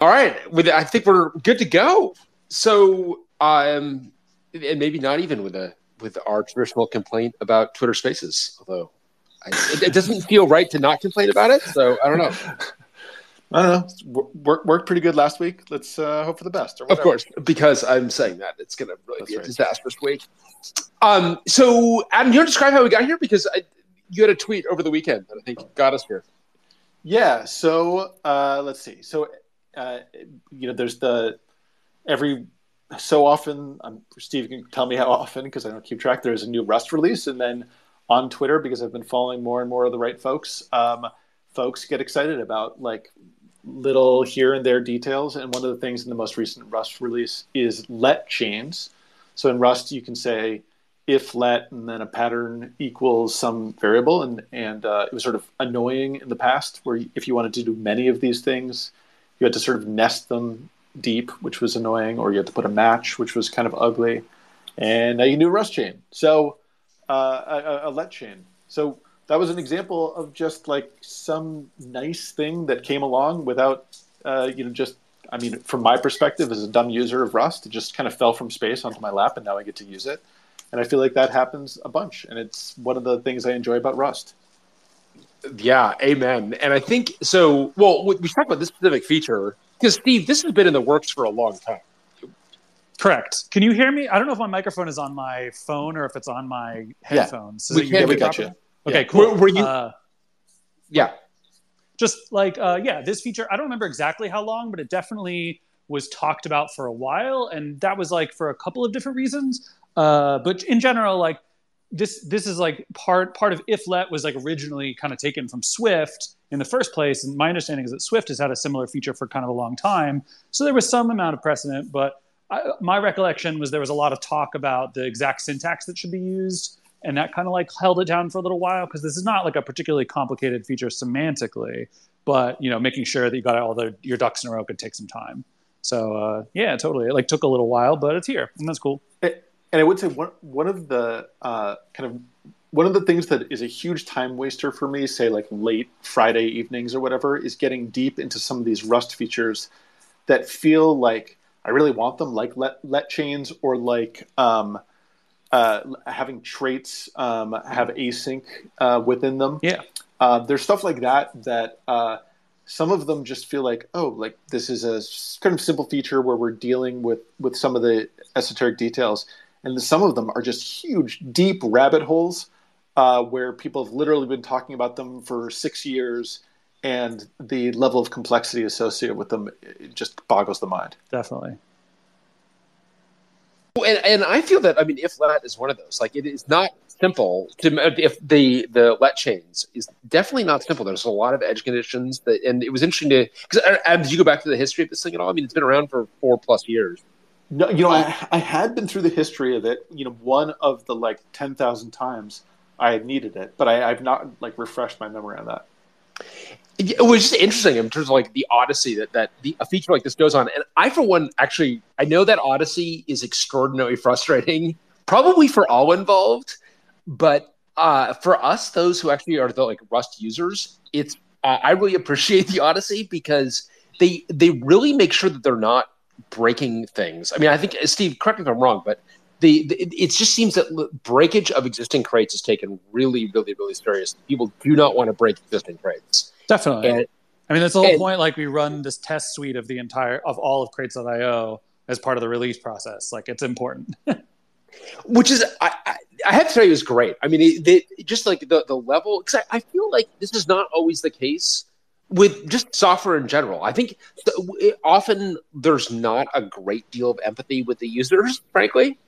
All right, with I think we're good to go. So, um, and maybe not even with a with our traditional complaint about Twitter Spaces, although I, it, it, doesn't feel right to not complain about it. So I don't know. I don't know. Worked worked pretty good last week. Let's uh, hope for the best. of course, because I'm saying that it's going to really That's be a right. disastrous week. Um, so Adam, you want to describe how we got here? Because I, you had a tweet over the weekend that I think got us here. Yeah. So uh, let's see. So uh, you know, there's the every so often. Um, Steve can tell me how often because I don't keep track. There's a new Rust release, and then on Twitter because I've been following more and more of the right folks. Um, folks get excited about like little here and there details, and one of the things in the most recent Rust release is let chains. So in Rust, you can say if let and then a pattern equals some variable, and and uh, it was sort of annoying in the past where if you wanted to do many of these things you had to sort of nest them deep, which was annoying, or you had to put a match, which was kind of ugly. And now you do a Rust chain. So uh, a, a let chain. So that was an example of just like some nice thing that came along without, uh, you know, just I mean, from my perspective as a dumb user of Rust, it just kind of fell from space onto my lap, and now I get to use it. And I feel like that happens a bunch, and it's one of the things I enjoy about Rust. Yeah, amen. And I think so. Well, we talked about this specific feature because Steve, this has been in the works for a long time. Correct. Can you hear me? I don't know if my microphone is on my phone or if it's on my headphones. Yeah, we, can, we got you. Okay, yeah. cool. Were, were you? Uh, yeah. Just like uh, yeah, this feature. I don't remember exactly how long, but it definitely was talked about for a while, and that was like for a couple of different reasons. Uh, but in general, like this this is like part part of if let was like originally kind of taken from Swift in the first place. And my understanding is that Swift has had a similar feature for kind of a long time. So there was some amount of precedent, but I, my recollection was there was a lot of talk about the exact syntax that should be used. And that kind of like held it down for a little while because this is not like a particularly complicated feature semantically, but you know, making sure that you got all the your ducks in a row could take some time. So uh, yeah, totally. It like took a little while, but it's here, and that's cool. It, and I would say one one of the uh, kind of one of the things that is a huge time waster for me, say like late Friday evenings or whatever, is getting deep into some of these Rust features that feel like I really want them, like let let chains or like um, uh, having traits um, have async uh, within them. Yeah, uh, there's stuff like that that uh, some of them just feel like oh, like this is a kind of simple feature where we're dealing with with some of the esoteric details and some of them are just huge, deep rabbit holes uh, where people have literally been talking about them for six years, and the level of complexity associated with them just boggles the mind. Definitely. And, and I feel that I mean, if let is one of those, like it is not simple to if the the let chains is definitely not simple. There's a lot of edge conditions that, and it was interesting to because as you go back to the history of this thing at all, I mean, it's been around for four plus years. No, you know, I, I had been through the history of it. You know, one of the like ten thousand times I had needed it, but I, I've not like refreshed my memory on that. It was just interesting in terms of like the odyssey that that the, a feature like this goes on, and I for one actually I know that odyssey is extraordinarily frustrating, probably for all involved, but uh, for us, those who actually are the like Rust users, it's uh, I really appreciate the odyssey because they they really make sure that they're not breaking things. I mean, I think Steve, correct me if I'm wrong, but the, the it, it, just seems that breakage of existing crates is taken really, really, really serious. People do not want to break existing crates. Definitely. And, I mean, that's the whole and, point. Like, we run this test suite of the entire of all of crates.io as part of the release process. Like, it's important. Which is, I, I, I, have to tell you, is great. I mean, it, it, just like the the level. Because I, I feel like this is not always the case with just software in general. I think often there's not a great deal of empathy with the users, frankly.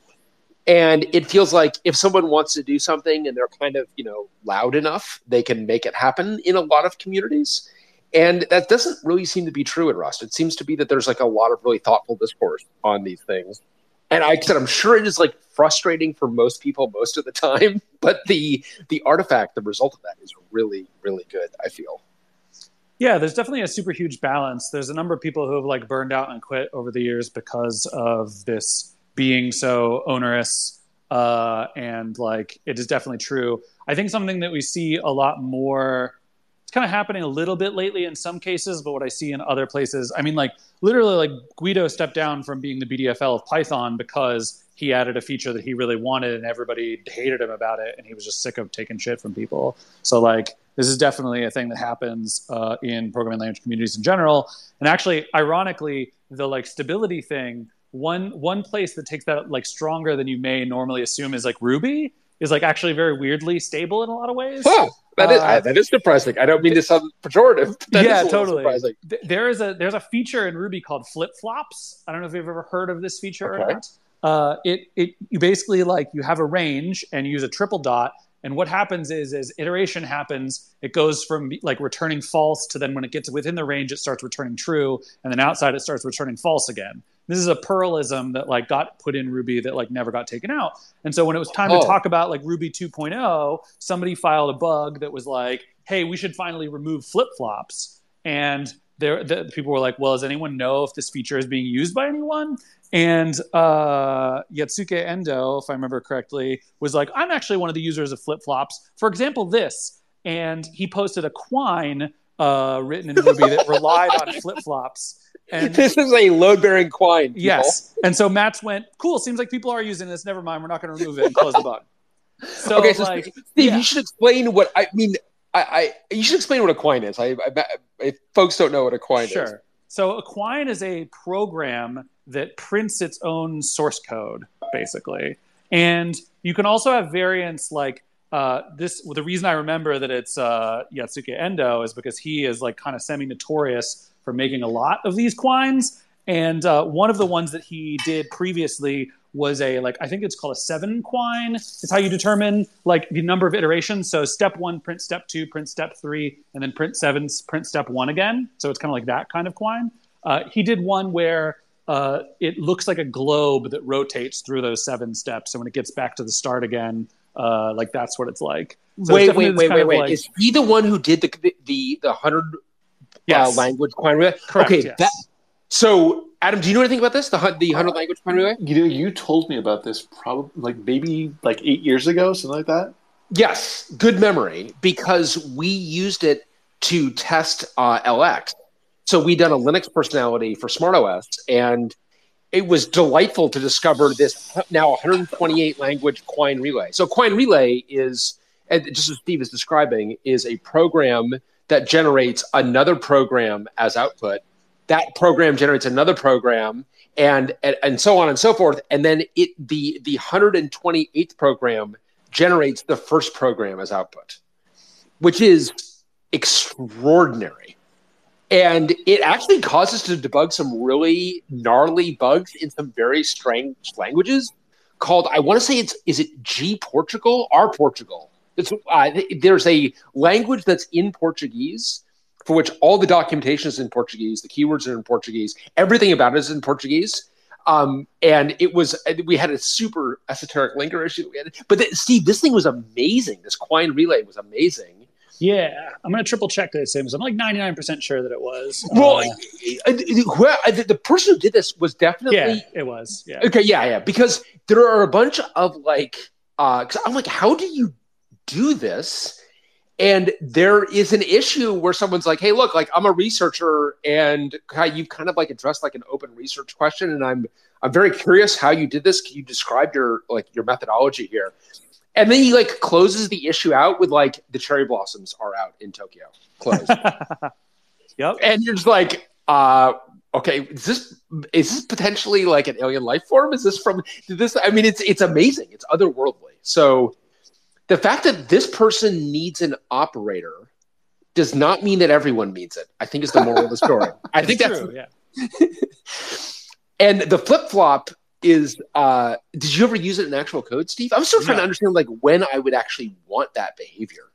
And it feels like if someone wants to do something and they're kind of, you know, loud enough, they can make it happen in a lot of communities. And that doesn't really seem to be true at Rust. It seems to be that there's like a lot of really thoughtful discourse on these things. And I said, I'm sure it is like frustrating for most people most of the time, but the the artifact, the result of that is really, really good, I feel. Yeah, there's definitely a super huge balance. There's a number of people who have like burned out and quit over the years because of this being so onerous. Uh, and like it is definitely true. I think something that we see a lot more it's kind of happening a little bit lately in some cases, but what I see in other places, I mean, like literally, like Guido stepped down from being the BDFL of Python because he added a feature that he really wanted and everybody hated him about it, and he was just sick of taking shit from people. So like, this is definitely a thing that happens uh, in programming language communities in general. And actually, ironically, the like stability thing, one one place that takes that like stronger than you may normally assume is like Ruby is like actually very weirdly stable in a lot of ways. Huh. That is uh, that is depressing. I don't mean to sound pejorative. yeah, totally. There is a there's a feature in Ruby called flip flops. I don't know if you've ever heard of this feature okay. or not. Uh, it it you basically like you have a range and you use a triple dot, and what happens is as iteration happens, it goes from like returning false to then when it gets within the range, it starts returning true, and then outside it starts returning false again this is a Perlism that like got put in Ruby that like never got taken out. And so when it was time oh. to talk about like Ruby 2.0, somebody filed a bug that was like, "Hey, we should finally remove flip flops." And there, the, people were like, "Well, does anyone know if this feature is being used by anyone?" And uh, Yusuke Endoh, if I remember correctly, was like, "I'm actually one of the users of flip flops. For example, this." And he posted a Quine uh, written in Ruby that relied on flip flops and this is a load bearing Quine. People. Yes. And so Matz went, cool, seems like people are using this. Never mind, we're not going to remove it and close the bug. So, okay, so like, Steve, yeah. you should explain what I mean. I, I you should explain what a Quine is. I, I if folks don't know what a Quine sure. is. Sure. So a Quine is a program that prints its own source code, basically. And you can also have variants like uh, this. Well, the reason I remember that it's uh, Yusuke Endoh is because he is like kind of semi notorious for making a lot of these quines. And uh, one of the ones that he did previously was a like I think it's called a seven quine. It's how you determine like the number of iterations. So step one, print step two, print step three, and then print seven, print step one again. So it's kind of like that kind of quine. Uh, he did one where uh, it looks like a globe that rotates through those seven steps. So when it gets back to the start again, uh, like that's what it's like. So wait, wait, wait, wait, wait. Like, Is he the one who did the the the hundred yes. uh, language Quine Relay? Correct, okay, yes. that, so Adam, do you know anything about this? The the hundred language Quine Relay? You know, you told me about this probably like maybe like eight years ago, something like that. Yes, good memory because we used it to test uh, LX. So we done a Linux personality for SmartOS, and it was delightful to discover this now 128 language Quine Relay. So Quine Relay is, just as Steve is describing, is a program that generates another program as output. That program generates another program, and, and and so on and so forth. And then it the the 128th program generates the first program as output, which is extraordinary. And it actually causes to debug some really gnarly bugs in some very strange languages called I want to say it's is it G-Portugol, R Portugal, uh, there's a language that's in Portuguese for which all the documentation is in Portuguese, the keywords are in Portuguese, everything about it is in Portuguese. Um, and it was we had a super esoteric linker issue. But the, Steve, this thing was amazing. This Quine relay was amazing. Yeah, I'm gonna triple check that same. I'm like 99% sure that it was. Well, uh, the, the person who did this was definitely. Yeah, it was. Yeah. Okay. Yeah, yeah. Because there are a bunch of like, uh, cause I'm like, how do you do this and there is an issue where someone's like hey look like i'm a researcher and you've kind of like addressed like an open research question and i'm i'm very curious how you did this can you describe your like your methodology here and then he like closes the issue out with like the cherry blossoms are out in tokyo closed yep and you're just like uh okay is this is this potentially like an alien life form is this from this i mean it's it's amazing it's otherworldly so the fact that this person needs an operator does not mean that everyone needs it. I think is the moral of the story. I think that's true. Yeah. and the flip flop is. Uh, did you ever use it in actual code, Steve? I'm still trying no. to understand like when I would actually want that behavior.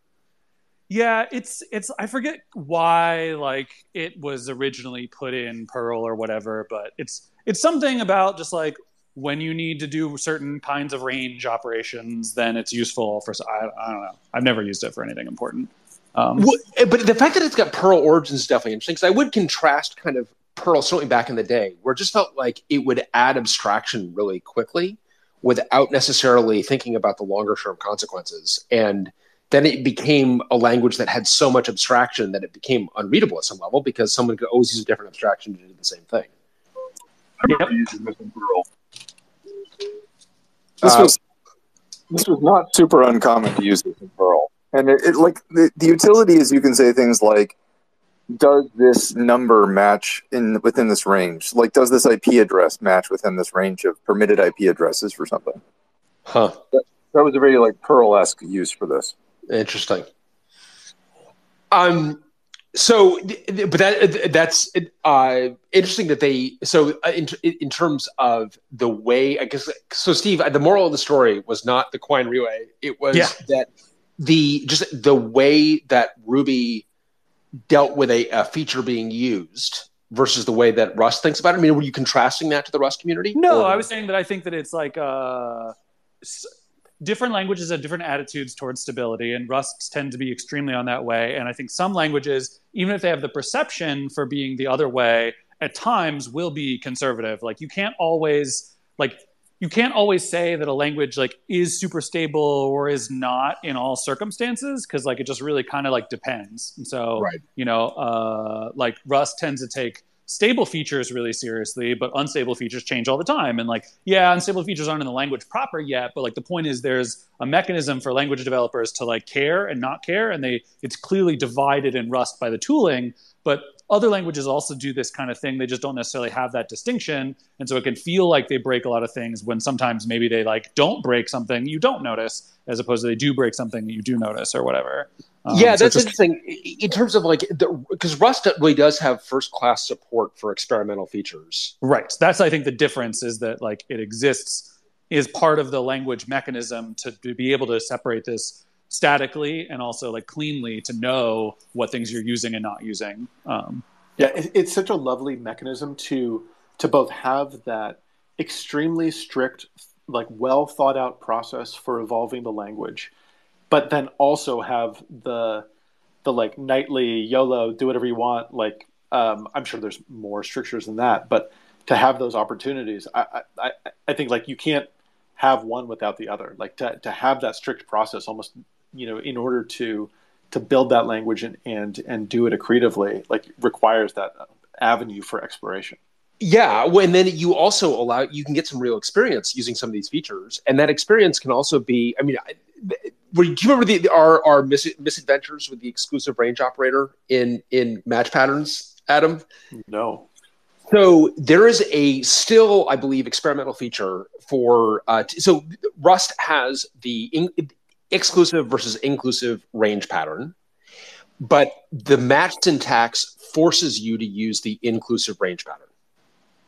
Yeah, it's it's I forget why like it was originally put in Perl or whatever, but it's it's something about just like when you need to do certain kinds of range operations, then it's useful for. I, I don't know. I've never used it for anything important. Um, well, eh, but the fact that it's got Perl origins is definitely interesting because I would contrast kind of Perl certainly back in the day where it just felt like it would add abstraction really quickly without necessarily thinking about the longer term consequences. And then it became a language that had so much abstraction that it became unreadable at some level because someone could always use a different abstraction to do the same thing. Yep. This uh, was this was not super uncommon to use this in Perl, and it, it like the, the utility is you can say things like, "Does this number match in within this range? Like, does this IP address match within this range of permitted IP addresses for something?" Huh. That, that was a very like Perl esque use for this. Interesting. Um. So, but that that's uh, interesting that they. So, uh, in in terms of the way, I guess. So, Steve, the moral of the story was not the Quine relay. It was yeah. that the just the way that Ruby dealt with a, a, feature being used versus the way that Rust thinks about it. I mean, were you contrasting that to the Rust community? No, or? I was saying that I think that it's like uh, different languages have different attitudes towards stability, and Rusts tend to be extremely on that way. And I think some languages, even if they have the perception for being the other way, at times will be conservative. Like you can't always like you can't always say that a language like is super stable or is not in all circumstances because like it just really kind of like depends. And so right. you know, uh, like Rust tends to take stable features really seriously, but unstable features change all the time. And like, yeah, unstable features aren't in the language proper yet, but like the point is there's a mechanism for language developers to like care and not care, and they it's clearly divided in Rust by the tooling, but other languages also do this kind of thing. They just don't necessarily have that distinction, and so it can feel like they break a lot of things when sometimes maybe they like don't break something you don't notice, as opposed to they do break something that you do notice or whatever. Um, yeah, that's just, interesting in terms of like because Rust really does have first class support for experimental features. Right. That's I think the difference is that like it exists is part of the language mechanism to, to be able to separate this statically and also like cleanly to know what things you're using and not using. Um, yeah, it, it's such a lovely mechanism to to both have that extremely strict, like well thought out process for evolving the language but then also have the the like nightly YOLO, do whatever you want. Like um, I'm sure there's more strictures than that, but to have those opportunities, I, I I think like you can't have one without the other. Like to to have that strict process, almost you know, in order to to build that language and and and do it accretively, like requires that avenue for exploration. Yeah, well, and then you also allow you can get some real experience using some of these features, and that experience can also be. I mean, do you remember the, our our mis- misadventures with the exclusive range operator in in match patterns, Adam? No. So there is a still, I believe, experimental feature for. Uh, t- so Rust has the in- exclusive versus inclusive range pattern, but the match syntax forces you to use the inclusive range pattern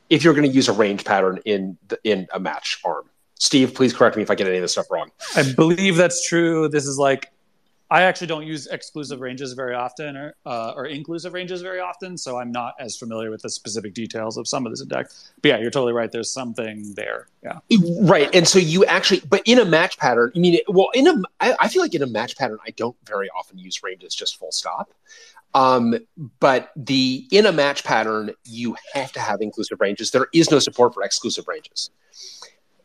if you're going to use a range pattern in the, in a match arm. Steve, please correct me if I get any of this stuff wrong. I believe that's true. This is like, I actually don't use exclusive ranges very often or, uh, or inclusive ranges very often, so I'm not as familiar with the specific details of some of this syntax. But yeah, you're totally right. There's something there. Yeah. Right. And so you actually, but in a match pattern, I mean, well, in a, I, I feel like in a match pattern, I don't very often use ranges just full stop. Um, but the in a match pattern, you have to have inclusive ranges. There is no support for exclusive ranges.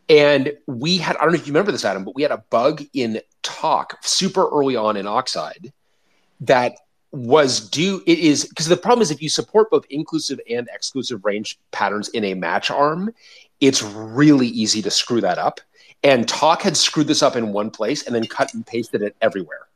And we had, I don't know if you remember this, Adam, but we had a bug in Tock super early on in Oxide that was due. It is because the problem is if you support both inclusive and exclusive range patterns in a match arm, it's really easy to screw that up. And Tock had screwed this up in one place and then cut and pasted it everywhere.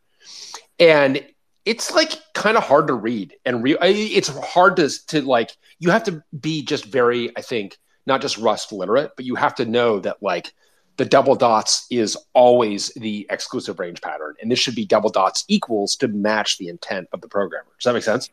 And it's like kind of hard to read and re- it's hard to, to like, you have to be just very, I think, not just Rust literate, but you have to know that like the double dots is always the exclusive range pattern, and this should be double dots equals to match the intent of the programmer. Does that make sense?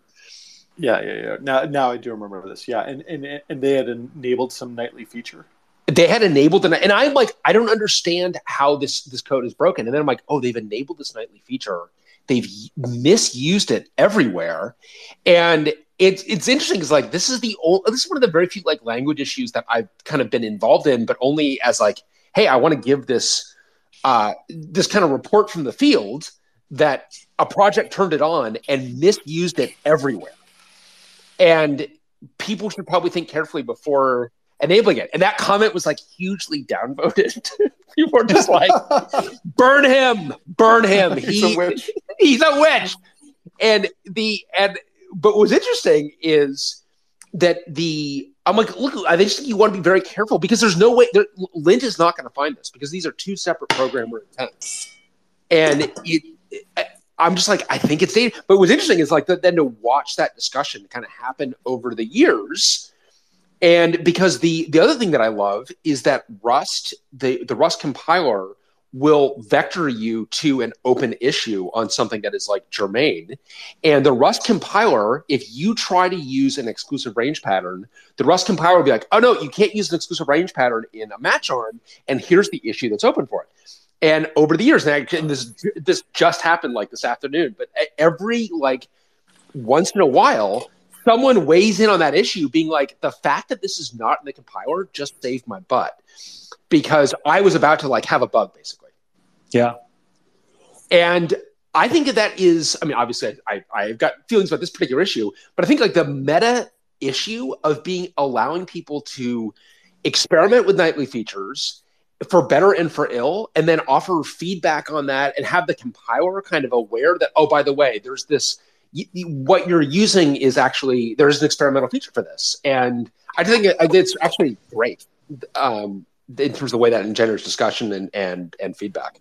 Yeah, yeah, yeah. Now, now I do remember this. Yeah, and and and they had enabled some nightly feature. They had enabled, and and I'm like, I don't understand how this this code is broken. And then I'm like, oh, they've enabled this nightly feature. They've misused it everywhere, and it's it's interesting because like this is the old this is one of the very few like language issues that I've kind of been involved in, but only as like, hey, I want to give this uh, this kind of report from the field that a project turned it on and misused it everywhere, and people should probably think carefully before. enabling it. And that comment was like hugely downvoted. People were just like, burn him, burn him. He's a witch. He's a witch. And the and but what's interesting is that the I'm like, look, I just think you want to be very careful because there's no way there, Lint is not going to find this because these are two separate programmer intents. And it, it, I'm just like, I think it's dated. But what's interesting is like the, then to watch that discussion kind of happen over the years and because the the other thing that I love is that Rust, the the Rust compiler will vector you to an open issue on something that is like germane. And the Rust compiler, if you try to use an exclusive range pattern, the Rust compiler will be like, oh no, you can't use an exclusive range pattern in a match arm, and here's the issue that's open for it. And over the years, and, this this just happened like this afternoon, but every like once in a while, someone weighs in on that issue, being like, the fact that this is not in the compiler just saved my butt because I was about to like have a bug basically. Yeah. And I think that is, I mean, obviously I, I've got feelings about this particular issue, but I think like the meta issue of being allowing people to experiment with nightly features for better and for ill, and then offer feedback on that and have the compiler kind of aware that, oh, by the way, there's this what you're using is actually there's an experimental feature for this, and I think it, it's actually great um, in terms of the way that engenders discussion and and and feedback.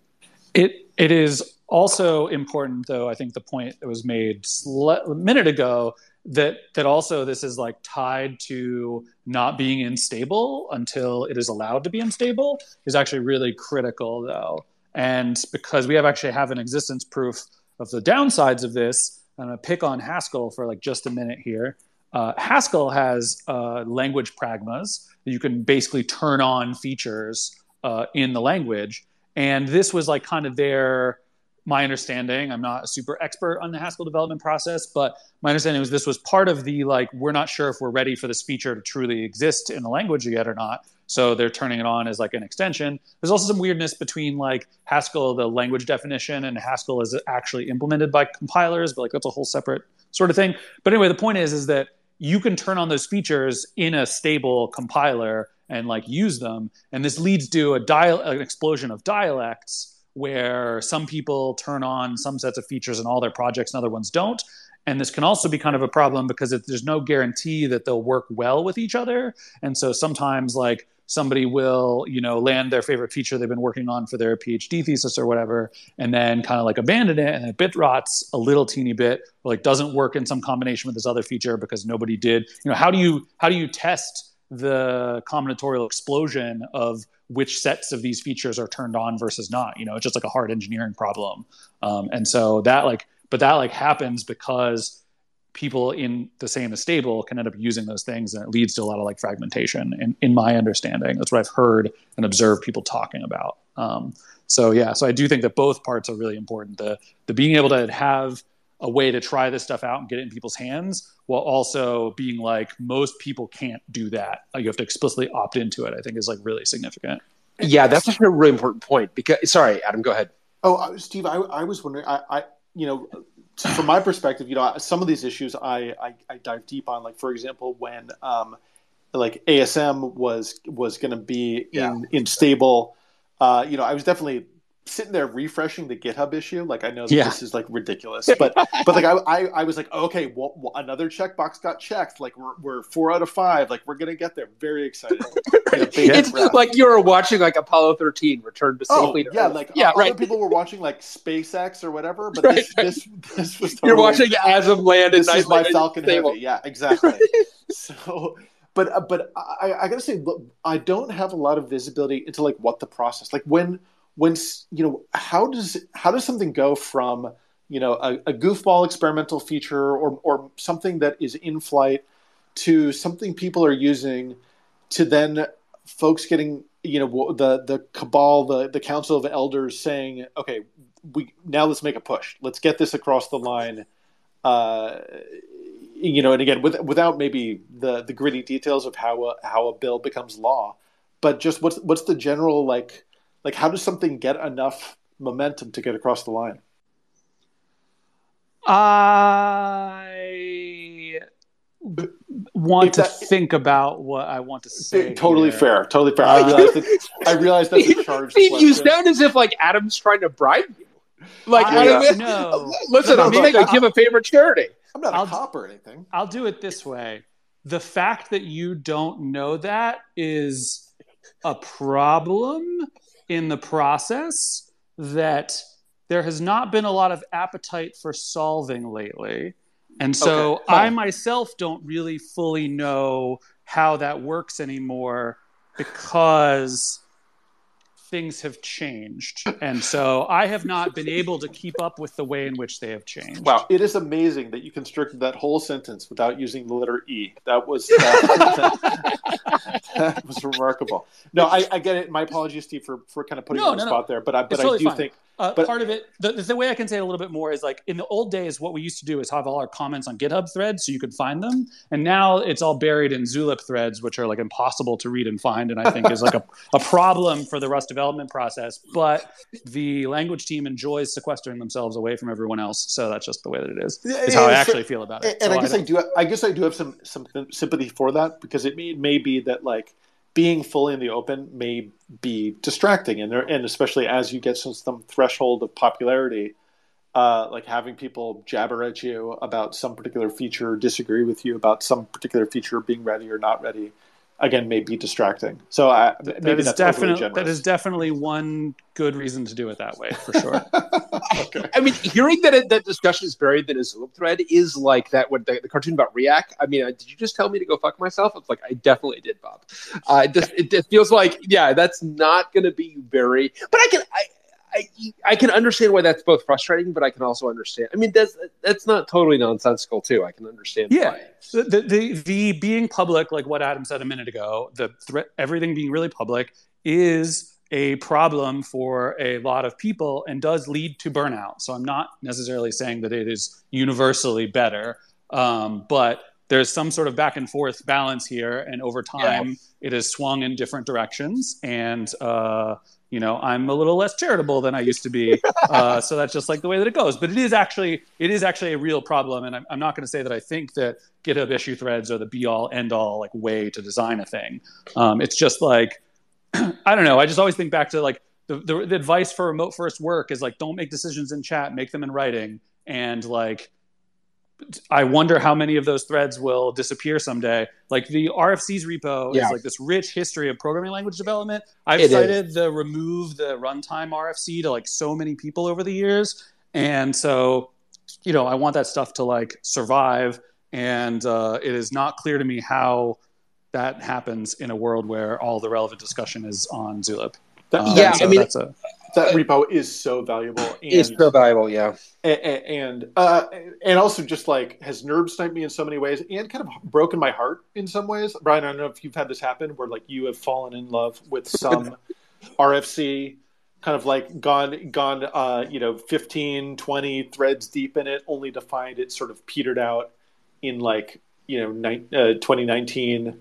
It it is also important, though. I think the point that was made a minute ago that that also this is like tied to not being unstable until it is allowed to be unstable is actually really critical, though. And because we have actually have an existence proof of the downsides of this, I'm going to pick on Haskell for like just a minute here. Uh, Haskell has uh, language pragmas that you can basically turn on features uh, in the language. And this was like kind of their, my understanding. I'm not a super expert on the Haskell development process, but my understanding was this was part of the like, we're not sure if we're ready for this feature to truly exist in the language yet or not. So they're turning it on as like an extension. There's also some weirdness between like Haskell, the language definition, and Haskell is actually implemented by compilers, but like that's a whole separate sort of thing. But anyway, the point is, is that you can turn on those features in a stable compiler and like use them. And this leads to a dial an explosion of dialects where some people turn on some sets of features in all their projects and other ones don't. And this can also be kind of a problem because there's no guarantee that they'll work well with each other. And so sometimes like somebody will you know land their favorite feature they've been working on for their phd thesis or whatever and then kind of like abandon it and it bit rots a little teeny bit or like doesn't work in some combination with this other feature because nobody did you know how do you how do you test the combinatorial explosion of which sets of these features are turned on versus not you know it's just like a hard engineering problem. Um, and so that like but that like happens because people in the same stable can end up using those things and it leads to a lot of like fragmentation in, in my understanding. That's what i've heard and observed people talking about. Um, so yeah so i do think that both parts are really important. The, the being able to have a way to try this stuff out and get it in people's hands while also being like most people can't do that like you have to explicitly opt into it i think is like really significant yeah that's a really important point because sorry adam go ahead oh uh, steve i, I was wondering I, I you know from my perspective, you know, some of these issues I, I, I dive deep on. Like for example, when um, like ASM was was going to be yeah. in in stable, uh, you know, I was definitely sitting there refreshing the GitHub issue. Like I know yeah. this is like ridiculous, but but like I, I, I was like, okay, well, well, another checkbox got checked. Like we're we're four out of five. Like we're gonna get there. Very excited. it's like you were watching like Apollo thirteen return to oh, safely. Oh, yeah, like yeah, right. people were watching like SpaceX or whatever, but right, this, right. this this was totally, you're watching ASM land. This is my Falcon Heavy. Yeah, exactly. so but uh, but I, I gotta say, look, I don't have a lot of visibility into like what the process like when when you know how does how does something go from you know a, a, goofball experimental feature or or something that is in flight to something people are using to then folks getting you know the the cabal the the council of elders saying okay we now let's make a push. Let's get this across the line. Uh, you know and again with, without maybe the the gritty details of how a, how a bill becomes law but just what's what's the general like like how does something get enough momentum to get across the line i want If to think about what I want to say. totally here. fair. Totally fair. I realize that. I realize that's a charged Steve, you question. sound as if like Adam's trying to bribe you. Like, I I mean, know. listen, No, I'm no, saying look, I give a favorite charity. I'm not a I'll- cop or anything. I'll do it this way. The fact that you don't know that is a problem in the process that there has not been a lot of appetite for solving lately. And so Okay. I myself don't really fully know how that works anymore because things have changed. And so I have not been able to keep up with the way in which they have changed. Wow, it is amazing that you constructed that whole sentence without using the letter E. That was that, uh, that was remarkable. No, I, I get it. My apologies, Steve, for, for kind of putting No, you on the no, no. spot there. But I but It's I totally do fine. think Uh, But- part of it, the, the way I can say it a little bit more is like in the old days, what we used to do is have all our comments on GitHub threads so you could find them. And now it's all buried in Zulip threads, which are like impossible to read and find. And I think is like a, a problem for the Rust development process. But the language team enjoys sequestering themselves away from everyone else. So that's just the way that it is, is how I actually feel about it. and So I guess I, don't- do. I guess I do have some some sympathy for that because it may, it may be that like being fully in the open may be distracting, and there, and especially as you get some, some threshold of popularity, uh, like having people jabber at you about some particular feature, disagree with you about some particular feature being ready or not ready, again may be distracting. So I, maybe that is that's definitely that is definitely one good reason to do it that way for sure. okay. I mean, hearing that it, that discussion is buried in a Zoom thread is like that. What the, the cartoon about React? I mean, uh, did you just tell me to go fuck myself? It's like I definitely did, Bob. Uh, it, just, it just feels like yeah, that's not going to be very. But I can I, I I can understand why that's both frustrating, but I can also understand. I mean, that's that's not totally nonsensical too. I can understand. Yeah. why. the, the, the the being public, like what Adam said a minute ago, the threat, everything being really public is a problem for a lot of people and does lead to burnout. So I'm not necessarily saying that it is universally better, um, but there's some sort of back and forth balance here, and over time, it has swung in different directions. And uh, you know, I'm a little less charitable than I used to be, uh, so that's just like the way that it goes. But it is actually it is actually a real problem, and I'm, I'm not going to say that I think that GitHub issue threads are the be all end all like way to design a thing. Um, it's just like I don't know. I just always think back to like the, the, the advice for remote first work is like don't make decisions in chat, make them in writing, and like I wonder how many of those threads will disappear someday. Like the RFC's repo Yeah. is like this rich history of programming language development. I've It is. cited the remove the runtime RFC to like so many people over the years, and so you know I want that stuff to like survive. And uh, it is not clear to me how that happens in a world where all the relevant discussion is on Zulip. Um, Yeah, so I mean- that's a, that repo is so valuable. And, It's so valuable. Yeah. and and, uh, and also just like has nerve sniped me in so many ways and kind of broken my heart in some ways Bryan i don't know if you've had this happen where like you have fallen in love with some rfc kind of like gone gone uh, you know 15 20 threads deep in it only to find it sort of petered out in like you know ni- uh, 2019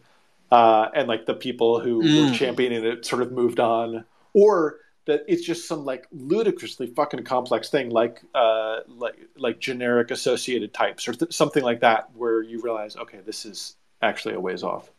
uh, and like the people who were Mm. championing it sort of moved on or that it's just some like ludicrously fucking complex thing like uh like like generic associated types or th- something like that where you realize okay this is actually a ways off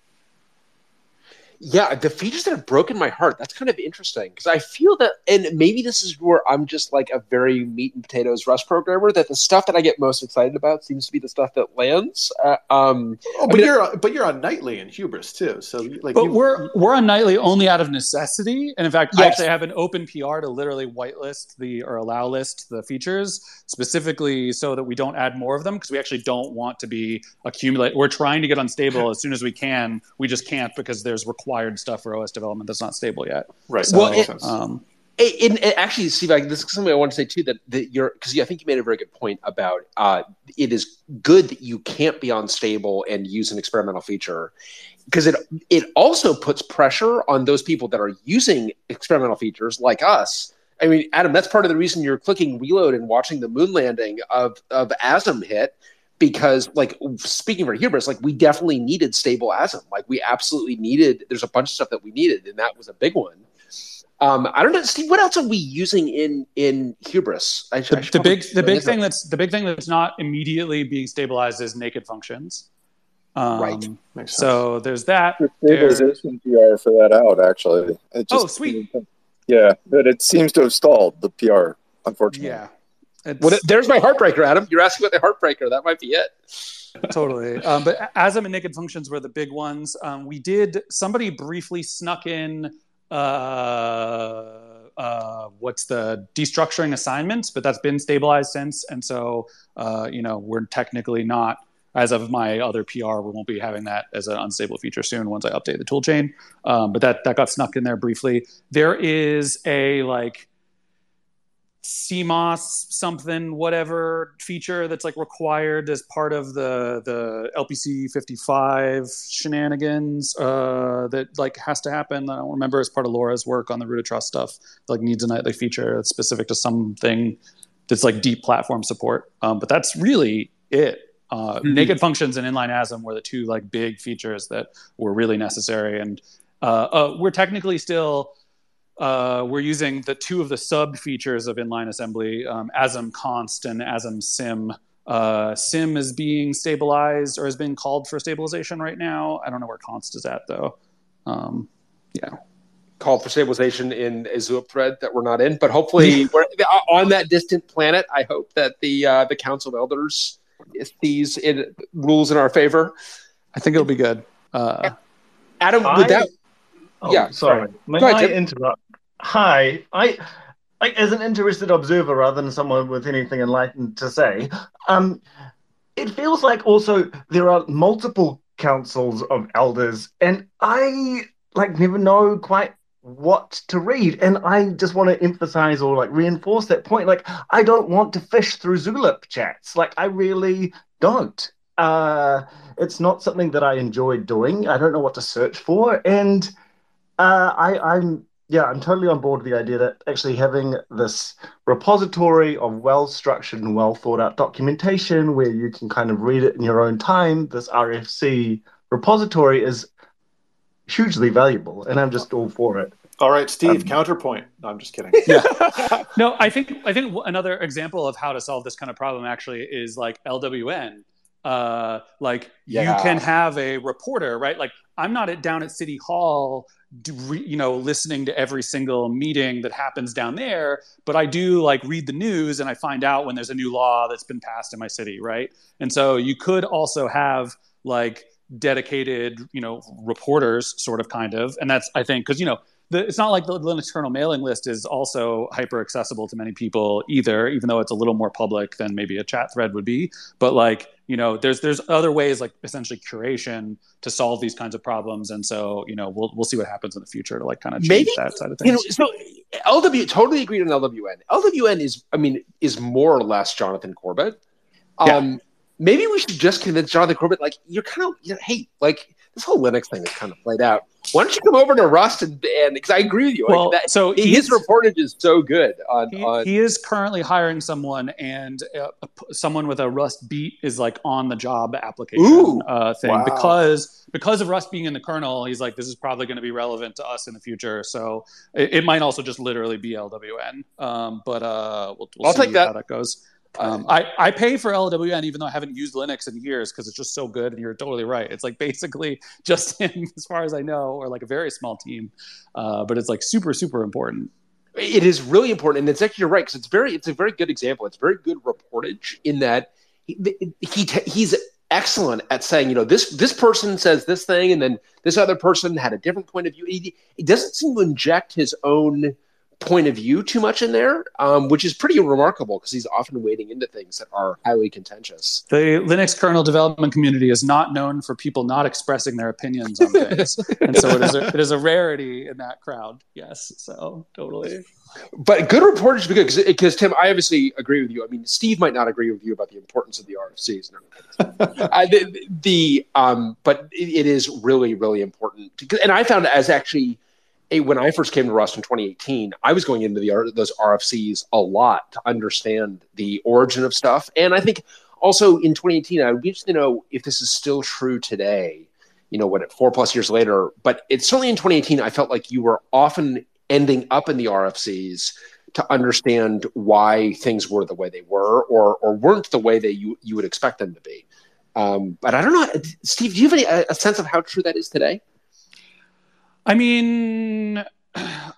Yeah, the features that have broken my heart. That's kind of interesting because I feel that, and maybe this is where I'm just like a very meat and potatoes Rust programmer. That the stuff that I get most excited about seems to be the stuff that lands. Uh, um, oh, but mean, you're but you're on nightly and hubris too so like but you, we're we're on nightly only out of necessity, and in fact, I actually have an open PR to literally whitelist the or allow list the features specifically so that we don't add more of them because we actually don't want to be accumulate. We're trying to get unstable as soon as we can. We just can't because there's required stuff for OS development that's not stable yet. right Well, that it- Um, it, it, it- actually, Steve, I, this is something I want to say too. That, that you're because I think you made a very good point about uh, it is good that you can't be unstable and use an experimental feature because it it also puts pressure on those people that are using experimental features like us. I mean, Adam, that's part of the reason you're clicking reload and watching the moon landing of of ASM hit because like speaking for hubris like we definitely needed stable asm like we absolutely needed there's a bunch of stuff that we needed and that was a big one um i don't know steve what else are we using in in hubris I, the, I should the big the big answer thing that's the big thing that's not immediately being stabilized is naked functions. Um, Right. Makes sense. So there's that. The There- stabilization PR for that out actually. It Oh, just- sweet. Yeah, but it seems to have stalled the PR, unfortunately. yeah. Well, there's my heartbreaker, Adam. You're asking about the heartbreaker. That might be it. totally. Um, but ASM and Naked Functions were the big ones. Um, we did. Somebody briefly snuck in. Uh, uh, what's the destructuring assignments? But that's been stabilized since, and so uh, you know we're technically not. As of my other PR, we won't be having that as an unstable feature soon once I update the toolchain. Um, but that that got snuck in there briefly. There is a like CMOS something whatever feature that's like required as part of the the LPC 55 shenanigans uh, that like has to happen. I don't remember as part of Laura's work on the root of trust stuff. Like needs a nightly feature that's specific to something that's like deep platform support. Um, but that's really it. Uh, Mhm. Naked functions and inline ASM were the two like big features that were really necessary, and uh, uh, we're technically still uh, we're using the two of the sub features of inline assembly, um, ASM const and ASM sym. Uh, sym is being stabilized or has been called for stabilization right now. I don't know where const is at though. Um, yeah. Called for stabilization in a Zoop thread that we're not in, but hopefully we're on that distant planet. I hope that the uh, the Council of Elders sees it rules in our favor. I think it'll be good. Uh, Adam, with I- that, Oh, Yeah, sorry. May ahead, I Tim. interrupt? Hi, I, I, as an interested observer rather than someone with anything enlightened to say, um, it feels like also there are multiple councils of elders, and I like never know quite what to read, and I just want to emphasize or like reinforce that point. Like, I don't want to fish through Zulip chats. Like, I really don't. Uh, it's not something that I enjoy doing. I don't know what to search for, and uh, I, I'm yeah, I'm totally on board with the idea that actually having this repository of well structured and well thought out documentation where you can kind of read it in your own time, this RFC repository is hugely valuable, and I'm just all for it. All right, Steve. Um, counterpoint. No, I'm just kidding. Yeah. no, I think I think another example of how to solve this kind of problem actually is like LWN. Uh, like Yeah. you can have a reporter, right? Like I'm not at, down at City Hall, do, re, you know, listening to every single meeting that happens down there, but I do like read the news and I find out when there's a new law that's been passed in my city, right? And so you could also have like dedicated, you know, reporters, sort of, kind of, and that's I think because you know the, it's not like the Linux kernel mailing list is also hyper accessible to many people either, even though it's a little more public than maybe a chat thread would be. But like, you know, there's there's other ways like essentially curation to solve these kinds of problems, and so you know we'll we'll see what happens in the future to like kind of change Maybe, that side of you know, things. so LW totally agreed on LWN. LWN is, I mean, is more or less Jonathan Corbet. Yeah. Um, maybe we should just convince Jonathan Corbet, like, you're kind of, you know, hey, like this whole Linux thing is kind of played out. Why don't you come over to Rust and because I agree with you. well, like that, so his reportage is so good on he, on. he is currently hiring someone, and uh, someone with a Rust beat is like on the job application Ooh, uh, thing wow. because because of Rust being in the kernel. He's like, this is probably going to be relevant to us in the future. So it, it might also just literally be LWN. Um, but uh, we'll, we'll I'll see take that. how that goes. Um, I, I pay for LWN even though I haven't used Linux in years because it's just so good. And you're totally right. It's like basically just him, as far as I know, or like a very small team. Uh, but it's like super, super important. it is really important, and it's actually you're right because it's very it's a very good example. It's very good reportage in that he, he he's excellent at saying you know this this person says this thing, and then this other person had a different point of view. He, he doesn't seem to inject his own point of view too much in there, um, which is pretty remarkable because he's often wading into things that are highly contentious. The Linux kernel development community is not known for people not expressing their opinions on things, and so it is a, it is a rarity in that crowd. Yes, so totally. But good reportage because because Tim, I obviously agree with you. I mean, Steve might not agree with you about the importance of the RFCs. No, I, the, the um, but it, it is really really important. To, and I found as actually when I first came to Rust in 2018, I was going into the those RFCs a lot to understand the origin of stuff, and I think also in 2018, I would be interested to know if this is still true today. You know, what four plus years later, but it's certainly in 2018. I felt like you were often ending up in the RFCs to understand why things were the way they were or or weren't the way that you you would expect them to be. Um, but I don't know, Steve. Do you have any a sense of how true that is today? I mean,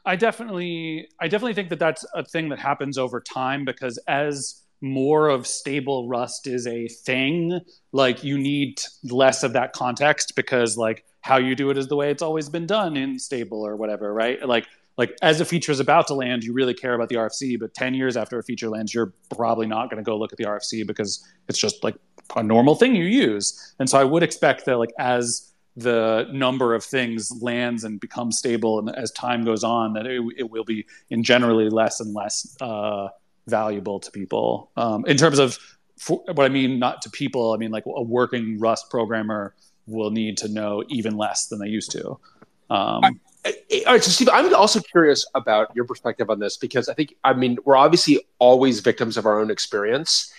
I definitely, I definitely think that that's a thing that happens over time because as more of stable Rust is a thing, like you need less of that context because like how you do it is the way it's always been done in stable or whatever, right? Like like as a feature is about to land, you really care about the RFC, but 10 years after a feature lands, you're probably not going to go look at the RFC because it's just like a normal thing you use. And so I would expect that like as the number of things lands and becomes stable and as time goes on that it, it will be in generally less and less uh, valuable to people. Um, in terms of for, what i mean not to people i mean like a working rust programmer will need to know even less than they used to. Um, all right, so Steve, I'm also curious about your perspective on this because I think, I mean, we're obviously always victims of our own experience,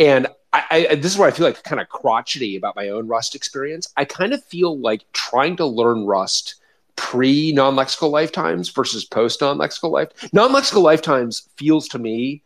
and I, I, this is where I feel like kind of crotchety about my own Rust experience. I kind of feel like trying to learn Rust pre non lexical lifetimes versus post non lexical life. Non lexical lifetimes feels to me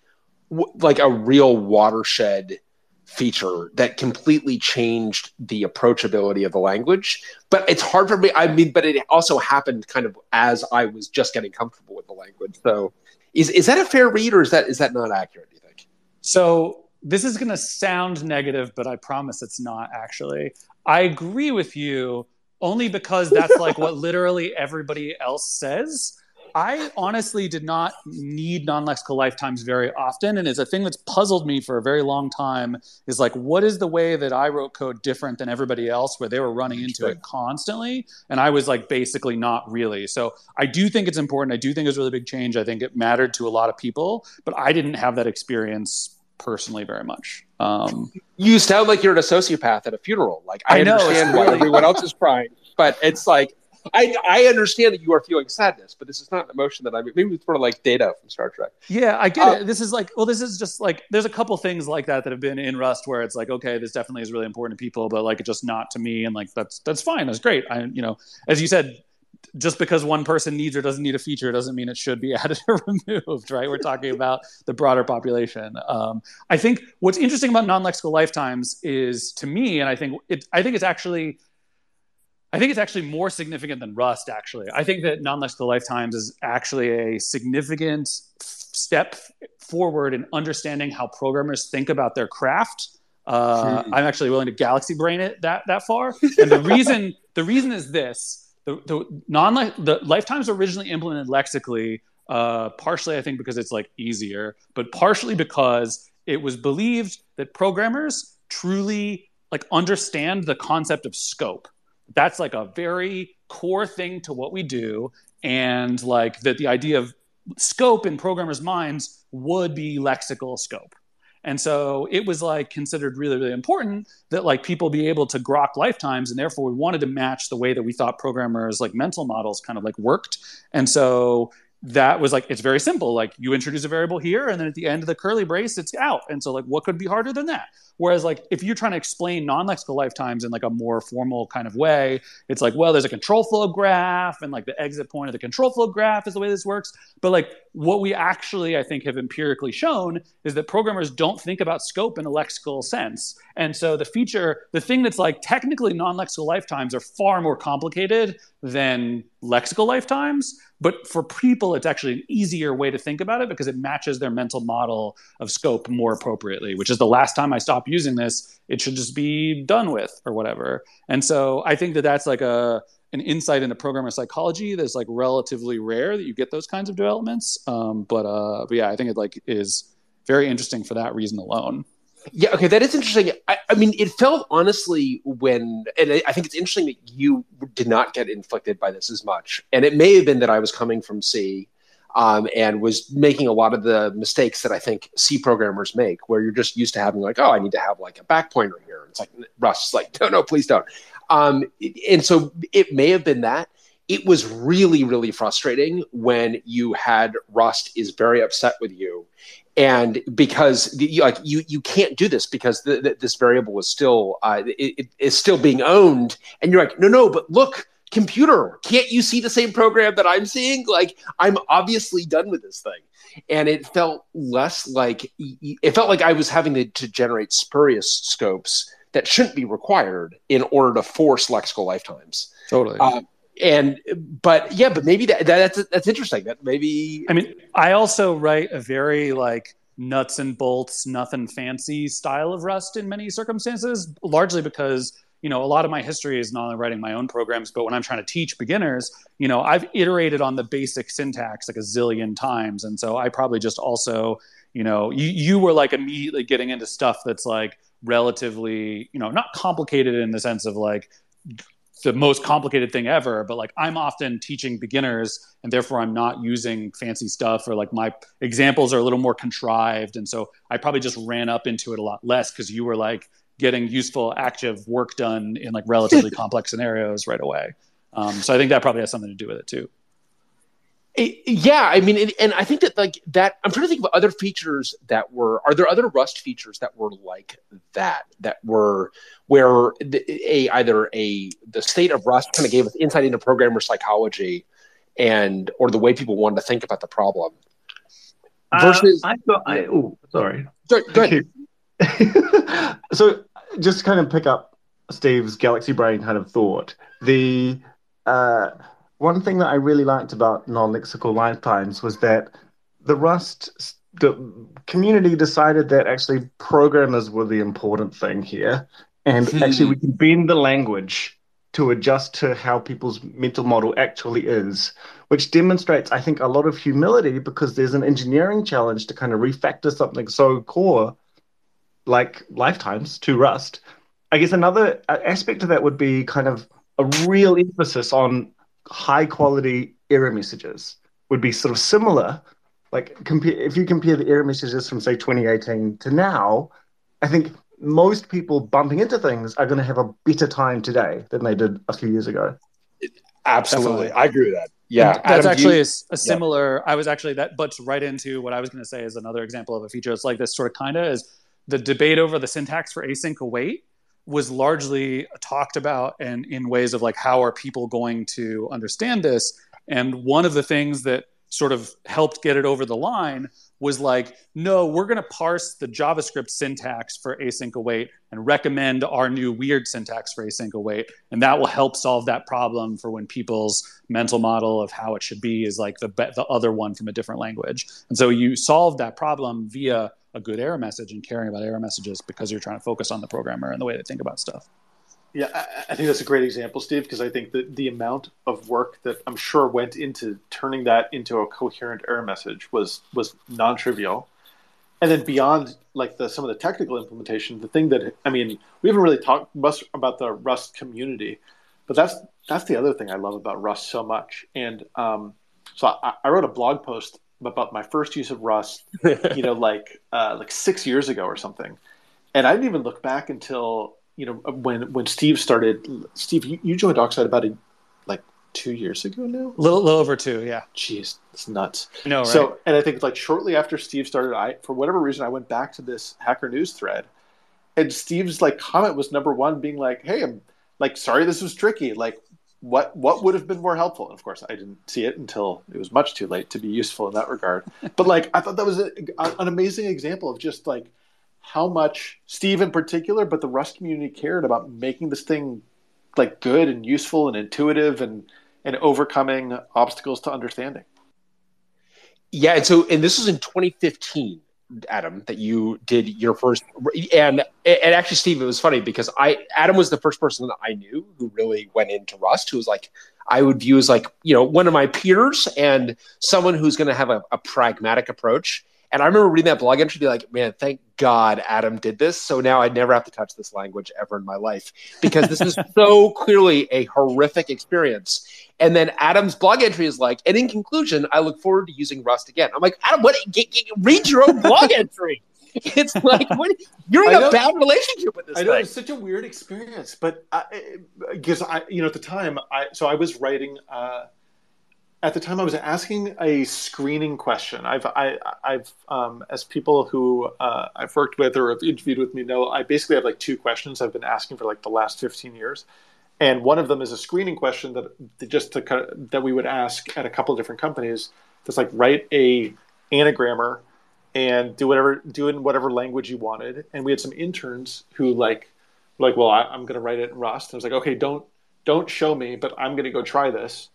w- like a real watershed feature that completely changed the approachability of the language. But it's hard for me. I mean, but it also happened kind of as I was just getting comfortable with the language. So, is is that a fair read, or is that is that not accurate? Do you think? So this is going to sound negative, but I promise it's not actually. I agree with you only because that's like what literally everybody else says. I honestly did not need non-lexical lifetimes very often, and it's a thing that's puzzled me for a very long time. Is like, what is the way that I wrote code different than everybody else, where they were running into it constantly, and I was like basically not really. So I do think it's important. I do think it's a really big change. I think it mattered to a lot of people, but I didn't have that experience personally very much. Um, you sound like you're a sociopath at a funeral. Like I, I know, understand why everyone else is crying, but it's like I I understand that you are feeling sadness, but this is not an emotion that I maybe it's sort of like Data from Star Trek. Yeah, I get um, it. This is like well, this is just like there's a couple things like that that have been in Rust where it's like okay, this definitely is really important to people, but like it's just not to me, and like that's that's fine, that's great. I you know, as you said, just because one person needs or doesn't need a feature doesn't mean it should be added or removed, right? We're talking about the broader population. Um, I think what's interesting about non-lexical lifetimes is, to me, and I think it, I think it's actually, I think it's actually more significant than Rust. Actually, I think that non-lexical lifetimes is actually a significant step forward in understanding how programmers think about their craft. Uh, hmm. I'm actually willing to galaxy brain it that that far, and the reason the reason is this the, the non the lifetimes originally implemented lexically uh, partially i think because it's like easier but partially because it was believed that programmers truly like understand the concept of scope. That's like a very core thing to what we do and like that the idea of scope in programmers minds would be lexical scope and so it was like considered really, really important that like people be able to grok lifetimes. And therefore we wanted to match the way that we thought programmers like mental models kind of like worked. And so that was like it's very simple like you introduce a variable here and then at the end of the curly brace it's out and so like what could be harder than that whereas like if you're trying to explain non-lexical lifetimes in like a more formal kind of way it's like well there's a control flow graph and like the exit point of the control flow graph is the way this works. But like what we actually i think have empirically shown is that programmers don't think about scope in a lexical sense. And so the feature the thing that's like technically non-lexical lifetimes are far more complicated than lexical lifetimes. But for people, it's actually an easier way to think about it because it matches their mental model of scope more appropriately, which is the last time I stop using this, it should just be done with or whatever. And so I think that that's like a an insight into programmer psychology that's like relatively rare that you get those kinds of developments. Um, but uh, but yeah, I think it like is very interesting for that reason alone. Yeah, okay, that is interesting. I, I, mean, it felt honestly when, and I think it's interesting that you did not get inflicted by this as much. And it may have been that I was coming from C um, and was making a lot of the mistakes that I think C programmers make, where you're just used to having like, oh, I need to have like a back pointer here. It's like Rust's like, no, no, please don't. Um, and so it may have been that. It was really, really frustrating when you had Rust is very upset with you and because the, like you you can't do this because the, the, this variable is still uh, it, it is still being owned and you're like no no but look computer can't you see the same program that i'm seeing like i'm obviously done with this thing and it felt less like it felt like i was having to, to generate spurious scopes that shouldn't be required in order to force lexical lifetimes. Totally. Uh, and but yeah, but maybe that, that, that's that's interesting. That maybe I mean, I also write a very like nuts and bolts, nothing fancy style of Rust in many circumstances, largely because you know a lot of my history is not only writing my own programs, but when I'm trying to teach beginners, you know, I've iterated on the basic syntax like a zillion times, and so I probably just also, you know, you you were like immediately getting into stuff that's like relatively, you know, not complicated in the sense of like the most complicated thing ever but like i'm often teaching beginners and therefore i'm not using fancy stuff or like my examples are a little more contrived. And so i probably just ran up into it a lot less because you were like getting useful active work done in like relatively complex scenarios right away um, so i think that probably has something to do with it too yeah, I mean, and I think that like that. I'm trying to think of other features that were. Are there other Rust features that were like that? That were where a either a the state of Rust kind of gave us insight into programmer psychology, and or the way people wanted to think about the problem. Uh, Versus, uh, I thought. I oh, sorry. Go, go ahead. so, just to kind of pick up Steve's galaxy brain kind of thought. The uh, one thing that I really liked about non-lexical lifetimes was that the Rust the community decided that actually programmers were the important thing here, and hmm. actually we can bend the language to adjust to how people's mental model actually is, which demonstrates, I think, a lot of humility because there's an engineering challenge to kind of refactor something so core like lifetimes to Rust. I guess another aspect of that would be kind of a real emphasis on high quality error messages would be sort of similar. Like compare if you compare the error messages from say 2018 to now, I think most people bumping into things are going to have a better time today than they did a few years ago. Absolutely, Definitely. I agree with that. Yeah, and that's Adam, actually you, a, a, similar. Yeah. I was actually that butts right into what I was going to say is another example of a feature. It's like this sort of kind of is the debate over the syntax for async await was largely talked about and in ways of like how are people going to understand this? And one of the things that sort of helped get it over the line was like no we're going to parse the javascript syntax for async await and recommend our new weird syntax for async await. And that will help solve that problem for when people's mental model of how it should be is like the the other one from a different language. And so you solve that problem via a good error message and caring about error messages because you're trying to focus on the programmer and the way they think about stuff. Yeah, I, I think that's a great example, Steve, because I think that the amount of work that I'm sure went into turning that into a coherent error message was was non-trivial. And then beyond like the some of the technical implementation, the thing that I mean, we haven't really talked much about the Rust community, but that's that's the other thing I love about Rust so much. And um, so I, I wrote a blog post about my first use of Rust, you know, like uh, like six years ago or something, and I didn't even look back until you know when when Steve started. Steve, you, you joined Oxide about a, like two years ago now. A little, little over two, yeah. Jeez, it's nuts. No, right? So, and I think like shortly after Steve started, I for whatever reason I went back to this Hacker News thread, and Steve's like comment was number one, being like, "Hey, I'm like sorry this was tricky. Like, what what would have been more helpful? And of course, I didn't see it until it was much too late to be useful in that regard. But like, I thought that was a, an amazing example of just like how much Steve in particular, but the Rust community cared about making this thing like good and useful and intuitive and and overcoming obstacles to understanding. Yeah, and so and this was in 2015. Adam, that you did your first, and and actually, Steve, it was funny because I Adam was the first person that I knew who really went into Rust, who was like I would view as like you know one of my peers and someone who's going to have a, a pragmatic approach. And I remember reading that blog entry, be like, man, thank God Adam did this. So now I'd never have to touch this language ever in my life because this is so clearly a horrific experience. And then Adam's blog entry is like, and in conclusion, I look forward to using Rust again. I'm like, Adam, what? Get, get, read your own blog entry. It's like what, you're in a bad relationship with this. I know thing. it's such a weird experience, but because I, I, you know, at the time, I so I was writing. Uh, at the time I was asking a screening question. I've, I, have um, as people who uh, I've worked with or have interviewed with me know, I basically have like two questions I've been asking for like the last 15 years. And one of them is a screening question that just to, that we would ask at a couple of different companies. That's like write a anagrammer and do whatever, do it in whatever language you wanted. And we had some interns who like like, well, I, am going to write it in Rust. And I was like, okay, don't don't show me, but I'm going to go try this.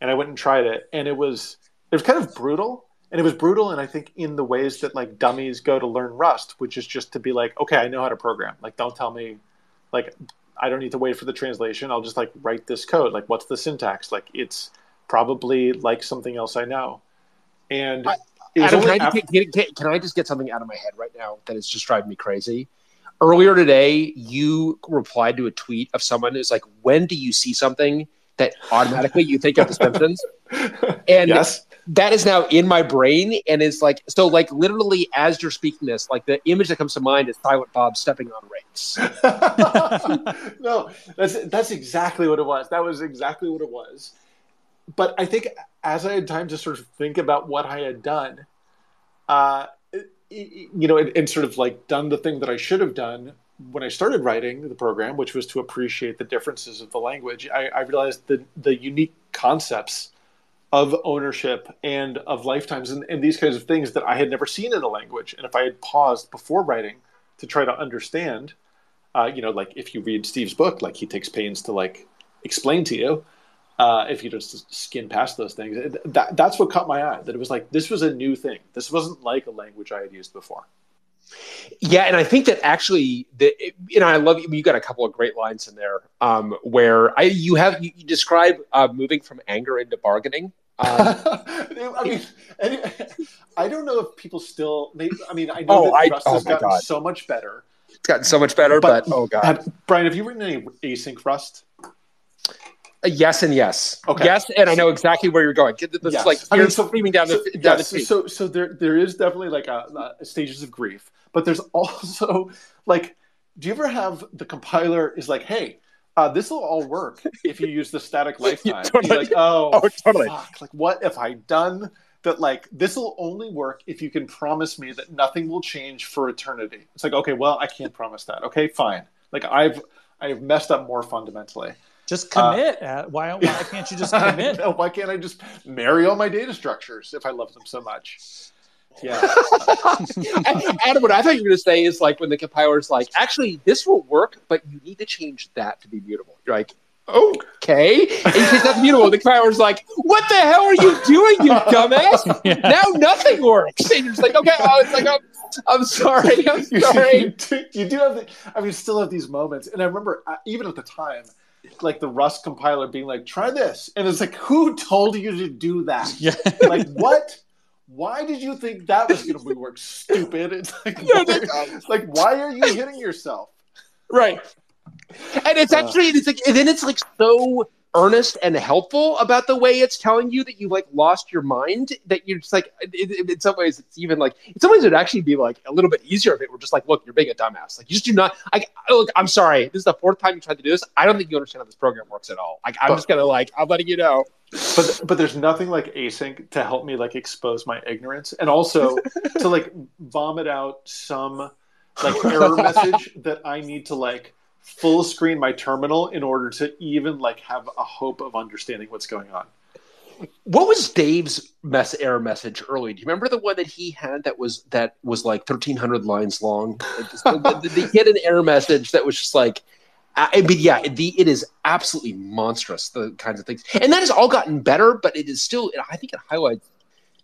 And I went and tried it, and it was it was kind of brutal, and it was brutal, and I think in the ways that like dummies go to learn Rust, which is just to be like, okay, I know how to program. Like, don't tell me, like, I don't need to wait for the translation. I'll just like write this code. Like, what's the syntax? Like, it's probably like something else I know. And I, Adam, can, I, after- can, can, can I just get something out of my head right now that is just driving me crazy? Earlier today, you replied to a tweet of someone who's like, "When do you see something that automatically you think of the Simpsons?" And yes. that is now in my brain, and is like so. Like literally, as you're speaking this, like the image that comes to mind is Silent Bob stepping on rakes. no, that's that's exactly what it was. That was exactly what it was. But I think as I had time to sort of think about what I had done, uh, you know, and, and, sort of like done the thing that I should have done when I started writing the program, which was to appreciate the differences of the language. I, I realized the the unique concepts of ownership and of lifetimes and, and these kinds of things that I had never seen in a language. And if I had paused before writing to try to understand, uh, you know, like if you read Steve's book, like he takes pains to like explain to you. Uh, if you just skim past those things, that, that's what caught my eye. That it was like this was a new thing. This wasn't like a language I had used before. Yeah, and I think that actually, the you know, I love you. You got a couple of great lines in there um, where I you have you, you describe uh, moving from anger into bargaining. Um, I mean, I don't know if people still. Maybe, I mean, I know oh, that Rust oh has gotten God. so much better. It's gotten so much better, but, but oh god, have, Bryan, have you written any async Rust? Yes and yes. Okay. Yes, and I know exactly where you're going. This yes. like I mean, so, screaming down so, the down yes, the so so there there is definitely like a, a stages of grief, but there's also like, do you ever have the compiler is like, hey, uh, this will all work if you use the static lifetime. totally. like, oh, oh totally. Fuck. Like, what have I done? That like this will only work if you can promise me that nothing will change for eternity. It's like, okay, well, I can't promise that. Okay, fine. Like I've I've messed up more fundamentally. Just commit. Uh, why, why can't you just commit? why can't I just marry all my data structures if I love them so much? Yeah. Adam, what I thought you were going to say is like when the compiler's like, actually, this will work, but you need to change that to be mutable. You're like, okay. And you change that to mutable. The compiler's like, what the hell are you doing, you dumbass? Yeah. Now nothing works. And you're just like, okay, oh, it's like, I'm, I'm sorry. I'm sorry. you, do, you do have, the, I mean, still have these moments. And I remember, uh, even at the time, like the Rust compiler being like, try this. And it's like, who told you to do that? Yeah. like, what? Why did you think that was going to work? Stupid. It's like, why, like, why are you hitting yourself? Right. And it's uh. actually, it's like, and then it's like so earnest and helpful about the way it's telling you that you like lost your mind that you're just like in, in some ways it's even like in some ways it'd actually be like a little bit easier if it were just like look you're being a dumbass. Like you just do not like oh, look i'm sorry. This is the fourth time you tried to do this. I don't think you understand how this program works at all. Like i'm but, just gonna like i'm letting you know. But but there's nothing like async to help me like expose my ignorance and also to like vomit out some like error message that i need to like full screen my terminal in order to even like have a hope of understanding what's going on. What was Dave's mess error message early? Do you remember the one that he had that was that was like thirteen hundred lines long? he had an error message that was just like, I mean, yeah, the, it is absolutely monstrous the kinds of things, and that has all gotten better, but it is still. I think it highlights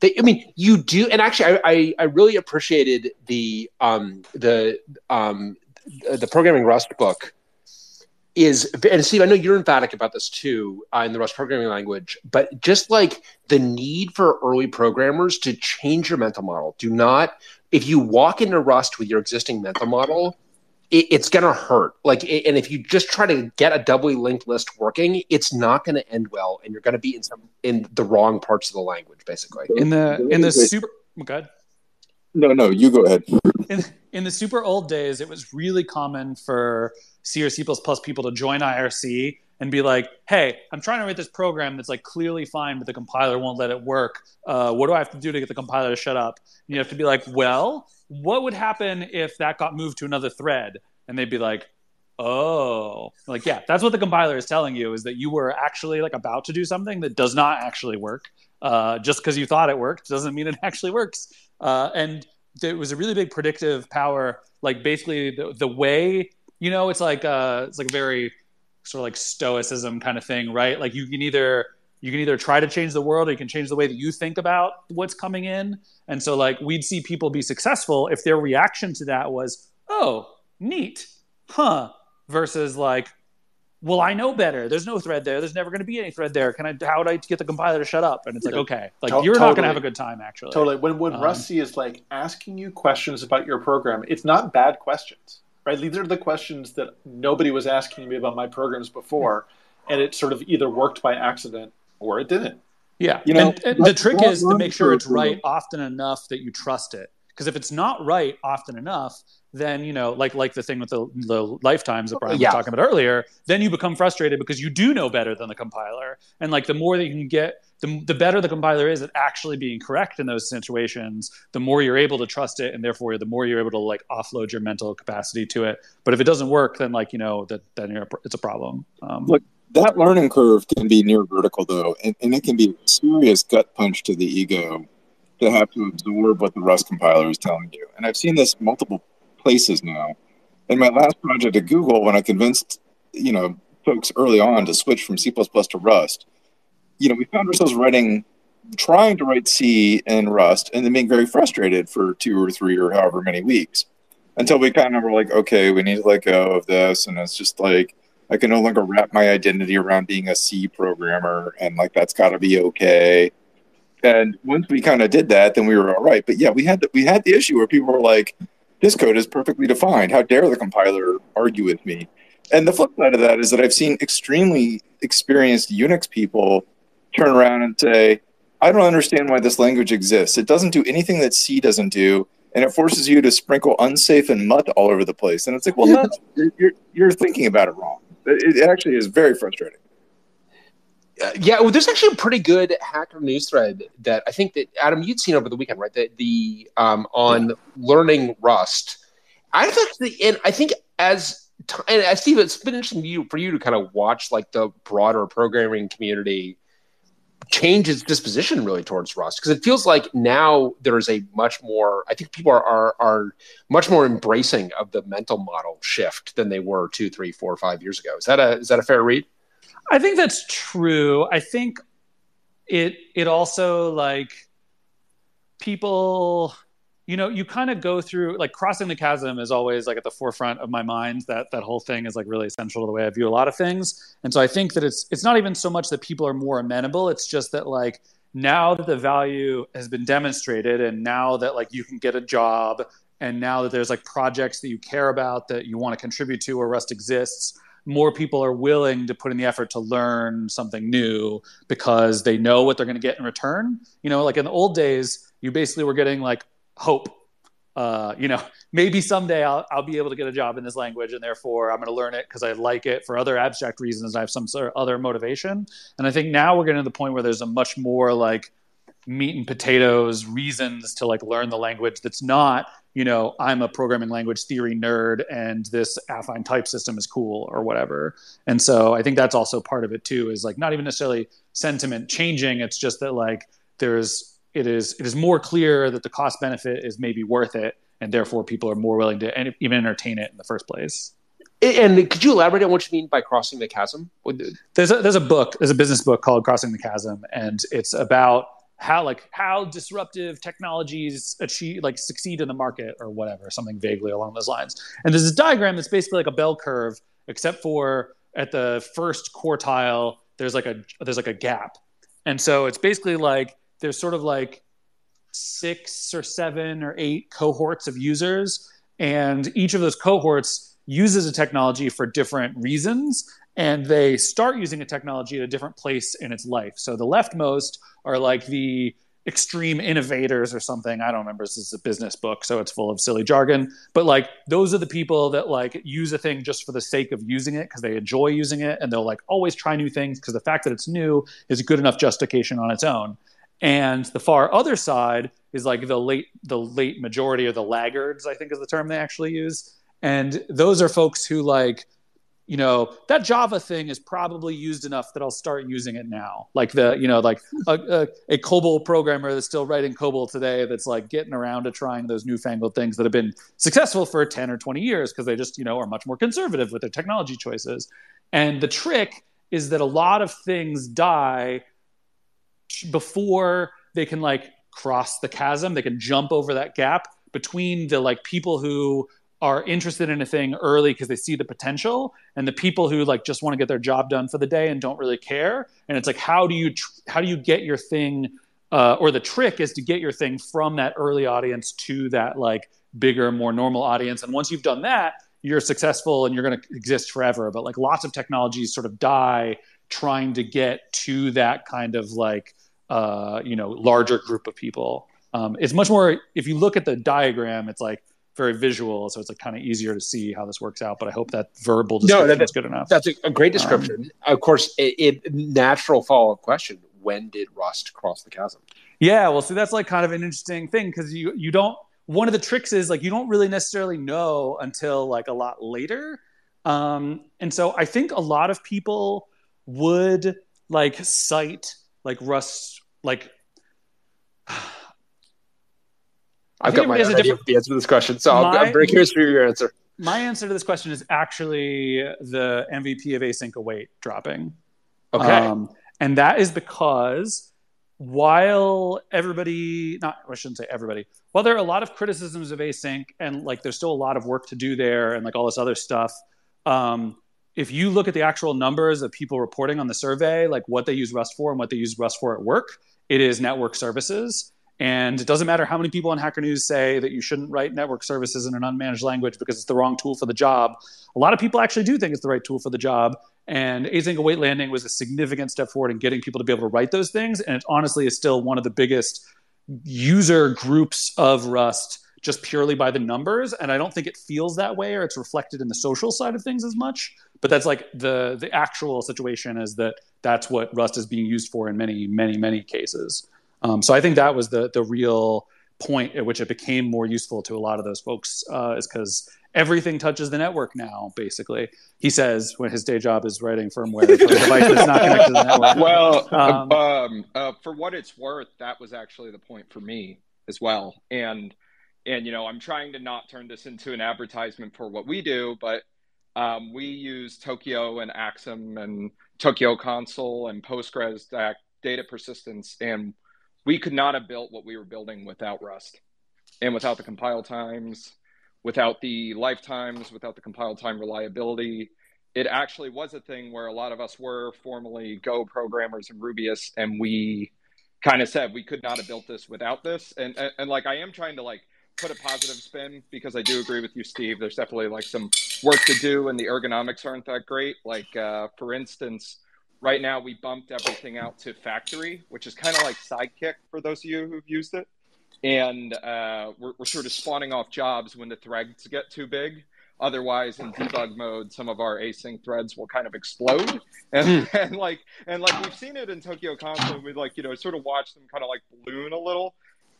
they, I mean, you do, and actually, I, I, I really appreciated the um, the um, the programming Rust book is and Steve, I know you're emphatic about this too uh, in the Rust programming language, but just like the need for early programmers to change your mental model. Do not if you walk into Rust with your existing mental model, it, it's gonna hurt. Like, and if you just try to get a doubly linked list working, it's not gonna end well, and you're gonna be in some in the wrong parts of the language, basically. In the in the super. Good. No, no, you go ahead. In, in the super old days, it was really common for C or C people to join IRC and be like, hey, I'm trying to write this program that's like clearly fine, but the compiler won't let it work. Uh, what do I have to do to get the compiler to shut up? And you have to be like, well, what would happen if that got moved to another thread? And they'd be like, oh, like, yeah, that's what the compiler is telling you is that you were actually like about to do something that does not actually work. Uh, just because you thought it worked doesn't mean it actually works. Uh, and it was a really big predictive power. Like basically the, the way you know, it's like uh, it's like very sort of like stoicism kind of thing, right? Like you can either you can either try to change the world or you can change the way that you think about what's coming in. And so like we'd see people be successful if their reaction to that was, "Oh, neat. Huh." Versus like, "Well, I know better. There's no thread there. There's never going to be any thread there. Can I how would I get the compiler to shut up?" And it's like, "Okay. Like To- you're not going to have a good time actually." Totally. When when Um, rustc is like asking you questions about your program, it's not bad questions, right? These are the questions that nobody was asking me about my programs before, and it sort of either worked by accident or it didn't. Yeah, You know, and, and the trick is to make sure it's right often enough that you trust it. Because if it's not right often enough, then you know, like like the thing with the, the lifetimes that Bryan Yeah. was talking about earlier, then you become frustrated because you do know better than the compiler. And like the more that you can get, the, the better the compiler is at actually being correct in those situations, the more you're able to trust it, and therefore the more you're able to like offload your mental capacity to it. But if it doesn't work, then like you know that then you're, it's a problem. Um, Look, that learning curve can be near vertical though, and, and it can be a serious gut punch to the ego to have to absorb what the Rust compiler is telling you. And I've seen this multiple places now. In my last project at Google, when I convinced you know folks early on to switch from C to Rust, you know we found ourselves writing, trying to write C in Rust, and then being very frustrated for two or three or however many weeks, until we kind of were like, okay, we need to let go of this, and it's just like I can no longer wrap my identity around being a C programmer, and like that's got to be okay. And once we kind of did that, then we were all right. But yeah, we had the, we had the issue where people were like, "This code is perfectly defined. How dare the compiler argue with me?" And the flip side of that is that I've seen extremely experienced Unix people turn around and say, "I don't understand why this language exists. It doesn't do anything that C doesn't do." And it forces you to sprinkle unsafe and mut all over the place. And it's like, well, no, you're, you're, you're thinking about it wrong. It, it actually is very frustrating. Uh, yeah, well, there's actually a pretty good hacker news thread that I think that Adam you'd seen over the weekend, right? The the um, on learning Rust. I've actually, and I think as t- and as Steve, it's been interesting you, for you to kind of watch like the broader programming community change its disposition really towards Rust because it feels like now there is a much more. I think people are, are are much more embracing of the mental model shift than they were two, three, four, five years ago. Is that a is that a fair read? I think that's true. I think it it also like people you know you kind of go through like crossing the chasm is always like at the forefront of my mind that that whole thing is like really essential to the way i view a lot of things and so i think that it's it's not even so much that people are more amenable it's just that like now that the value has been demonstrated and now that like you can get a job and now that there's like projects that you care about that you want to contribute to or rust exists more people are willing to put in the effort to learn something new because they know what they're going to get in return. You know, like in the old days, you basically were getting like hope. Uh, you know, maybe someday I'll, I'll be able to get a job in this language and therefore I'm going to learn it because I like it for other abstract reasons. I have some sort of other motivation. And I think now we're getting to the point where there's a much more like meat and potatoes reasons to like learn the language that's not you know i'm a programming language theory nerd and this affine type system is cool or whatever. And so i think that's also part of it too is like not even necessarily sentiment changing. It's just that like there's it is it is more clear that the cost benefit is maybe worth it and therefore people are more willing to en- even entertain it in the first place. And could you elaborate on what you mean by crossing the chasm? there's a there's a book there's a business book called crossing the chasm and it's about how like how disruptive technologies achieve like succeed in the market or whatever something vaguely along those lines. And there's a diagram that's basically like a bell curve except for at the first quartile there's like a there's like a gap. And so it's basically like there's sort of like six or seven or eight cohorts of users and each of those cohorts uses a technology for different reasons and they start using a technology at a different place in its life so the leftmost are like the extreme innovators or something. I don't remember. This is a business book, so it's full of silly jargon. But like those are the people that like use a thing just for the sake of using it because they enjoy using it and they'll like always try new things because the fact that it's new is good enough justification on its own. And the far other side is like the late the late majority or the laggards, I think is the term they actually use. And those are folks who like you know that java thing is probably used enough that i'll start using it now. Like the you know like a, a, a cobol programmer that's still writing cobol today that's like getting around to trying those newfangled things that have been successful for 10 or 20 years because they just you know are much more conservative with their technology choices. And the trick is that a lot of things die before they can like cross the chasm. They can jump over that gap between the like people who are interested in a thing early because they see the potential and the people who like just want to get their job done for the day and don't really care. And it's like how do you tr- how do you get your thing uh, or the trick is to get your thing from that early audience to that like bigger more normal audience. And once you've done that you're successful and you're going to exist forever. But like lots of technologies sort of die trying to get to that kind of like uh, you know larger group of people. Um, it's much more if you look at the diagram it's like very visual, so it's like kind of easier to see how this works out. But I hope that verbal description no, that, is good enough. That's a, a great description. Um, of course, it, it natural follow up question: When did Rust cross the chasm? Yeah, well, see, that's like kind of an interesting thing because you you don't. One of the tricks is like you don't really necessarily know until like a lot later, um, and so I think a lot of people would like cite like Rust like I've got my answer different... the answer to this question, so my, I'm very curious for your answer. My answer to this question is actually the MVP of async await dropping. Okay, um, and that is because while everybody, not I shouldn't say everybody, while there are a lot of criticisms of async and like there's still a lot of work to do there and like all this other stuff. Um, if you look at the actual numbers of people reporting on the survey, like what they use Rust for and what they use Rust for at work, it is network services. And it doesn't matter how many people on Hacker News say that you shouldn't write network services in an unmanaged language because it's the wrong tool for the job. A lot of people actually do think it's the right tool for the job. And async await landing was a significant step forward in getting people to be able to write those things. And it honestly is still one of the biggest user groups of Rust just purely by the numbers. And I don't think it feels that way or it's reflected in the social side of things as much. But that's like the the actual situation is that that's what Rust is being used for in many, many, many cases. Um, so I think that was the the real point at which it became more useful to a lot of those folks uh, is because everything touches the network now. Basically, he says when his day job is writing firmware for a device that's not connected to the network. Well, um, um, uh, for what it's worth, that was actually the point for me as well. And and you know, I'm trying to not turn this into an advertisement for what we do, but um, we use Tokio and Axum and Tokio Console and Postgres data persistence and we could not have built what we were building without Rust and without the compile times, without the lifetimes, without the compile time reliability. It actually was a thing where a lot of us were formerly Go programmers and Rubyists, and we kind of said we could not have built this without this. And, and, and like I am trying to like put a positive spin because I do agree with you, Steve. There's definitely like some work to do, and the ergonomics aren't that great. Like uh, for instance, right now we bumped everything out to Faktory, which is kind of like Sidekiq for those of you who've used it. And uh, we're, we're sort of spawning off jobs when the threads get too big. Otherwise, in debug mode, some of our async threads will kind of explode, and, hmm. and like and like we've seen it in Tokio Console. We like you know sort of watch them kind of like balloon a little,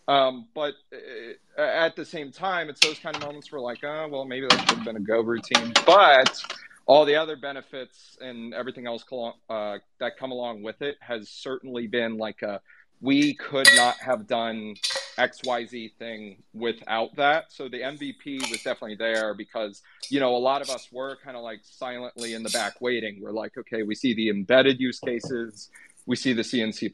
um, but uh, at the same time, it's those kind of moments where like, oh well, maybe that should have been a Go routine. But all the other benefits and everything else uh, that come along with it has certainly been like a we could not have done xyz thing without that. So the mvp was definitely there because you know a lot of us were kind of like silently in the back waiting. We're like okay we see the embedded use cases we see the c and c++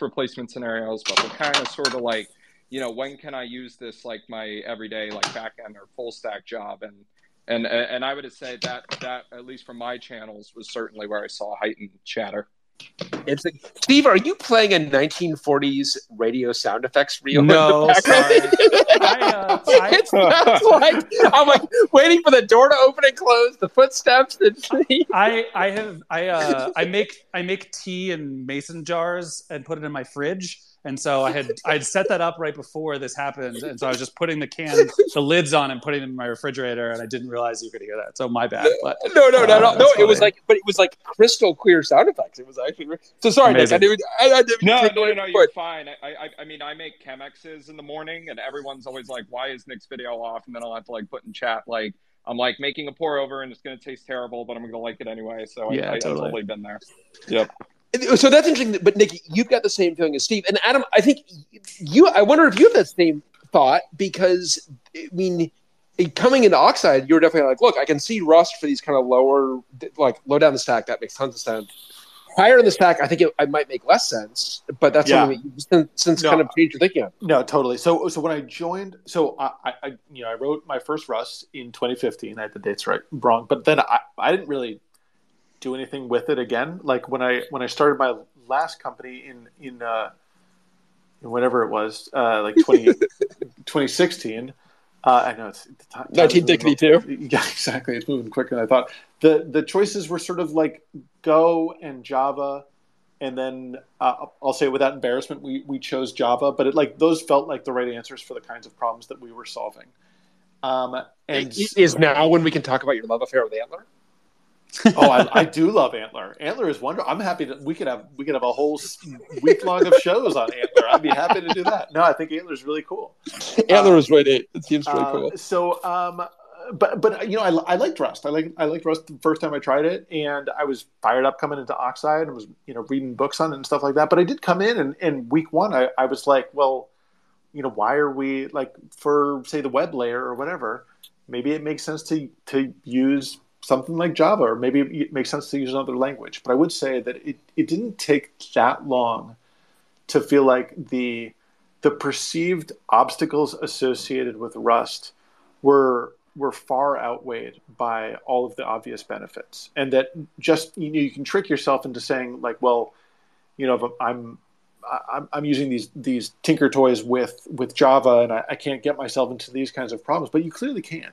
replacement scenarios but we're kind of sort of like you know when can i use this like my everyday like back end or full stack job? And and and I would say that that at least from my channels was certainly where I saw heightened chatter. It's like, Steve, are you playing a 1940s radio sound effects reel? No, sorry. I, uh, I, it sounds like I'm like waiting for the door to open and close, the footsteps. And I I have I uh I make I make tea in mason jars and put it in my fridge and so I had I had set that up right before this happened, and so I was just putting the can, the lids on, and putting them in my refrigerator, and I didn't realize you could hear that. So my bad. But no, no, no, uh, no, no. It was like, but it was like crystal clear sound effects. It was actually so sorry, Nick. I didn't. I, I didn't no, no, no, no, you're fine. I, I, I mean, I make chemexes in the morning, and everyone's always like, "Why is Nick's video off?" And then I'll have to like put in chat like I'm like making a pour over and it's going to taste terrible, but I'm going to like it anyway. So Yeah, I, I, I've totally. totally been there. Yep. So that's interesting. But Nick, you've got the same feeling as Steve and Adam. I think you. I wonder if you have that same thought because I mean, coming into Oxide, you were definitely like, look, I can see Rust for these kind of lower, like low down the stack. That makes tons of sense. Higher in the stack, I think it, it might make less sense. But that's Yeah. something that you since, since No. kind of changed your thinking on. No, totally. So, so when I joined, so I, I, I you know, I wrote my first Rust in 2015. I had the dates right wrong, but then I, I didn't really do anything with it again. Like when I when I started my last company in in uh, in whatever it was, uh, like 20, 2016. Uh, I know it's the time- time is moving 1992. Yeah, exactly. It's moving quicker than I thought. The the choices were sort of like Go and Java, and then uh, I'll say without embarrassment, we we chose Java. But it like those felt like the right answers for the kinds of problems that we were solving. Um, and Is now when we can talk about your love affair with ANTLR? Oh, I, I do love ANTLR. ANTLR is wonderful. I'm happy that we could have we could have a whole week long of shows on ANTLR. I'd be happy to do that. No, I think ANTLR is really cool. ANTLR was way eight. It seems really Uh, cool. So, um, but but you know, I, I liked Rust. I like I liked Rust the first time I tried it, and I was fired up coming into Oxide and was you know reading books on it and stuff like that. But I did come in and, and week one, I, I was like, well, you know, why are we like for say the web layer or whatever? Maybe it makes sense to to use something like Java, or maybe it makes sense to use another language. But I would say that it, it didn't take that long to feel like the the perceived obstacles associated with Rust were were far outweighed by all of the obvious benefits, and that just you know you can trick yourself into saying like, well, you know, I'm I'm, I'm using these these Tinker toys with with Java, and I, I can't get myself into these kinds of problems, but you clearly can,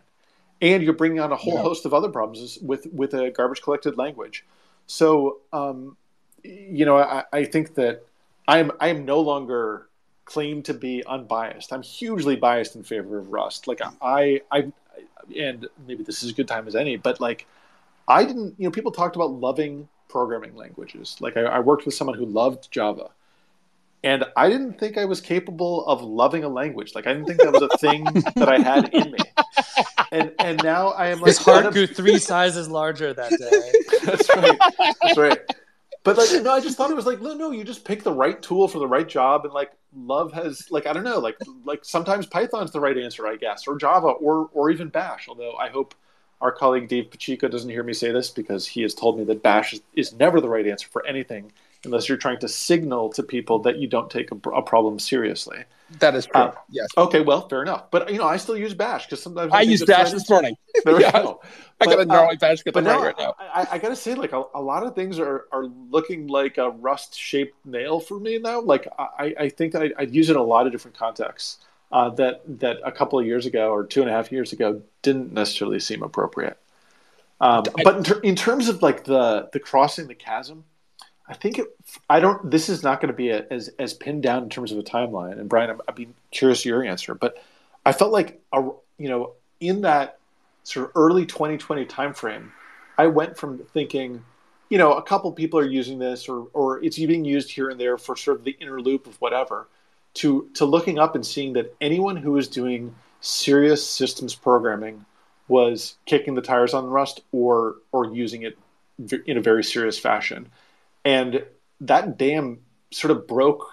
and you're bringing on a whole Yeah. host of other problems with with a garbage collected language. So, um, you know, I, I think that I'm I am no longer claim to be unbiased. I'm hugely biased in favor of Rust. Like I, I, and maybe this is a good time as any, but like I didn't, you know, people talked about loving programming languages. Like I, I worked with someone who loved Java, and I didn't think I was capable of loving a language. Like I didn't think that was a thing that I had in me. And and now I am like His heart grew three sizes larger that day. That's right. That's right. But like, no, I just thought it was like, no, no, you just pick the right tool for the right job, and like, love has like, I don't know, like, like sometimes Python's the right answer, I guess, or Java, or or even Bash. Although I hope our colleague Dave Pacheco doesn't hear me say this because he has told me that Bash is, is never the right answer for anything unless you're trying to signal to people that you don't take a, a problem seriously. That is true. Uh, yes. Okay, well, fair enough. But you know, I still use Bash because sometimes I think used it's the Dash right this morning. There Yeah. go. I got a gnarly uh, Bash But now, right now. I, I gotta say, like a, a lot of things are, are looking like a rust-shaped nail for me now. Like I, I think I, I'd use it in a lot of different contexts uh, that that a couple of years ago or two and a half years ago didn't necessarily seem appropriate. Um, I- but in, ter- in terms of like the the crossing the chasm, I think it, I don't. This is not going to be a, as as pinned down in terms of a timeline. And Bryan, I'm, I'd be curious your answer, but I felt like a, you know in that sort of early 2020 timeframe, I went from thinking, you know, a couple people are using this, or or it's being used here and there for sort of the inner loop of whatever, to to looking up and seeing that anyone who was doing serious systems programming was kicking the tires on Rust or or using it in a very serious fashion, and that dam sort of broke.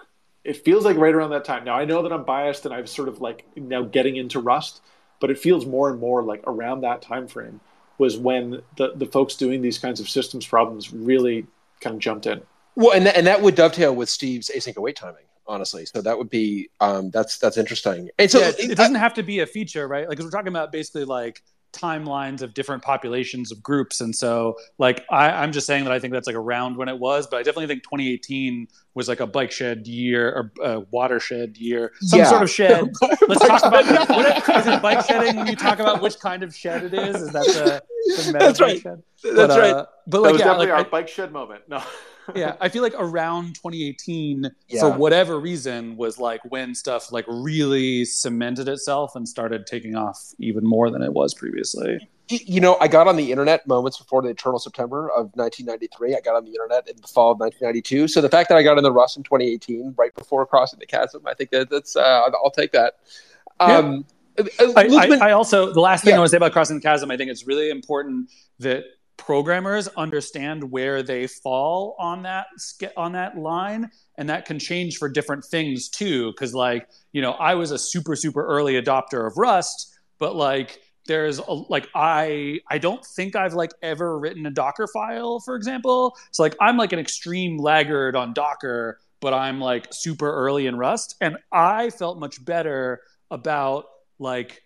It feels like right around that time. Now I know that I'm biased and I'm sort of like now getting into Rust, but it feels more and more like around that time frame was when the the folks doing these kinds of systems problems really kind of jumped in. Well, and that, and that would dovetail with Steve's async await timing, honestly. So that would be um, that's that's interesting. And so yeah, it, it doesn't have to be a feature, right? Like 'cause we're talking about basically like timelines of different populations of groups, and so like I, I'm just saying that I think that's like around when it was, but I definitely think 2018 was like a bike shed year or a watershed year, some Yeah. sort of shed. Let's talk about what, is it bike shedding when you talk about which kind of shed it is? Is that the, That's right. shed? that's But, right. uh, but That like was yeah, definitely like, our I- bike shed moment. No. yeah i feel like around 2018 Yeah. for whatever reason was like when stuff like really cemented itself and started taking off even more than it was previously you know, I got on the internet moments before the Eternal September of 1993. I got on the internet in the fall of 1992. So the fact that I got in the Rust in 2018, right before crossing the chasm, I think that that's uh, I'll take that. Um, uh, Uh, uh, I, Luqman- I, I also the last thing Yeah. I want to say about crossing the chasm, I think it's really important that programmers understand where they fall on that on that line, and that can change for different things too. Because like you know, I was a super super early adopter of Rust, but like there's a, like I I don't think I've like ever written a Docker file, for example. So like I'm like an extreme laggard on Docker, but I'm like super early in Rust, and I felt much better about like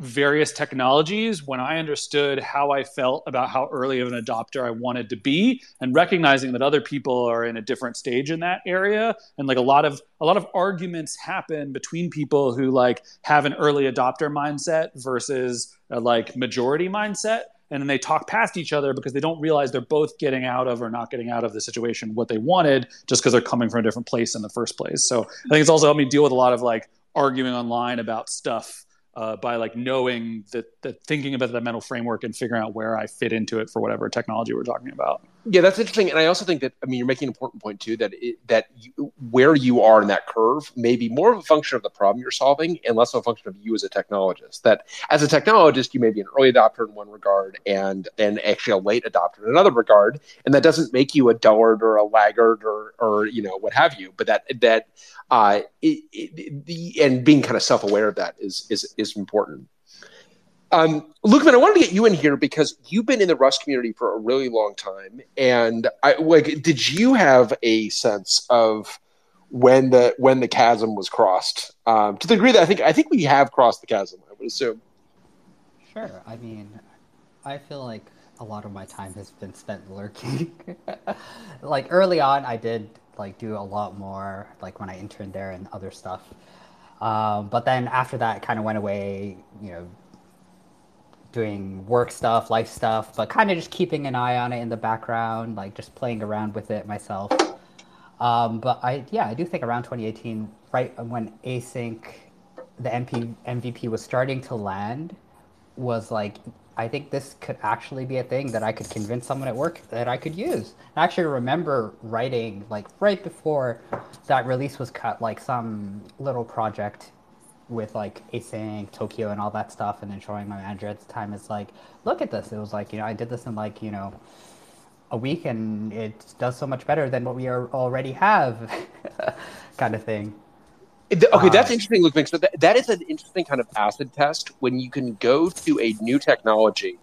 various technologies when I understood how I felt about how early of an adopter I wanted to be and recognizing that other people are in a different stage in that area. And like a lot of a lot of arguments happen between people who like have an early adopter mindset versus a like majority mindset. And then they talk past each other because they don't realize they're both getting out of or not getting out of the situation what they wanted just because they're coming from a different place in the first place. So i think it's also helped me deal with a lot of like arguing online about stuff uh, by like knowing that, that thinking about that mental framework and figuring out where I fit into it for whatever technology we're talking about. Yeah, that's interesting, and I also think that I mean you're making an important point too that it, that you, where you are in that curve may be more of a function of the problem you're solving and less of a function of you as a technologist. That as a technologist, you may be an early adopter in one regard and and actually a late adopter in another regard, and that doesn't make you a dullard or a laggard or or you know what have you. But that that uh, it, it, the and being kind of self aware of that is is is important. Um, Luqman, I wanted to get you in here because you've been in the Rust community for a really long time, and I like. Did you have a sense of when the when the chasm was crossed? Um, to the degree that I think I think we have crossed the chasm. I would assume. Sure. I mean, I feel like a lot of my time has been spent lurking. like early on, I did like do a lot more, like when I interned there and other stuff. Um, but then after that, kind of went away. You know, doing work stuff, life stuff, but kind of just keeping an eye on it in the background, like just playing around with it myself. Um, but I, yeah, I do think around 2018, right when async, the MP, MVP was starting to land, was like, I think this could actually be a thing that I could convince someone at work that I could use. I actually remember writing, like, right before that release was cut, like some little project with like async Tokio and all that stuff, and then showing my manager at the time is like, look at this. It was like you know I did this in like you know a week, and it does so much better than what we already have, kind of thing. Okay, that's interesting, Luke. So that, that is an interesting kind of acid test when you can go to a new technology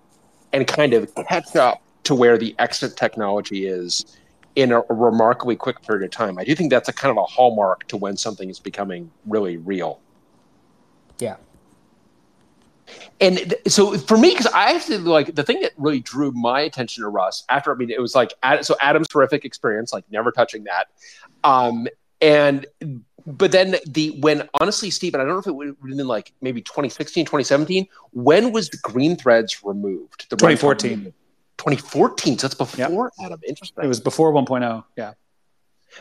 and kind of catch up to where the exit technology is in a remarkably quick period of time. I do think that's a kind of a hallmark to when something is becoming really real. Yeah. And th- so for me, because I actually like the thing that really drew my attention to Rust after, I mean, it was like, Ad- so Adam's terrific experience, like never touching that. Um, and, but then the, when honestly, Stephen, I don't know if it would have been like maybe 2016, 2017, when was the green threads removed? The 2014. 2014. So that's before Adam. Interesting. It was before 1.0. Yeah.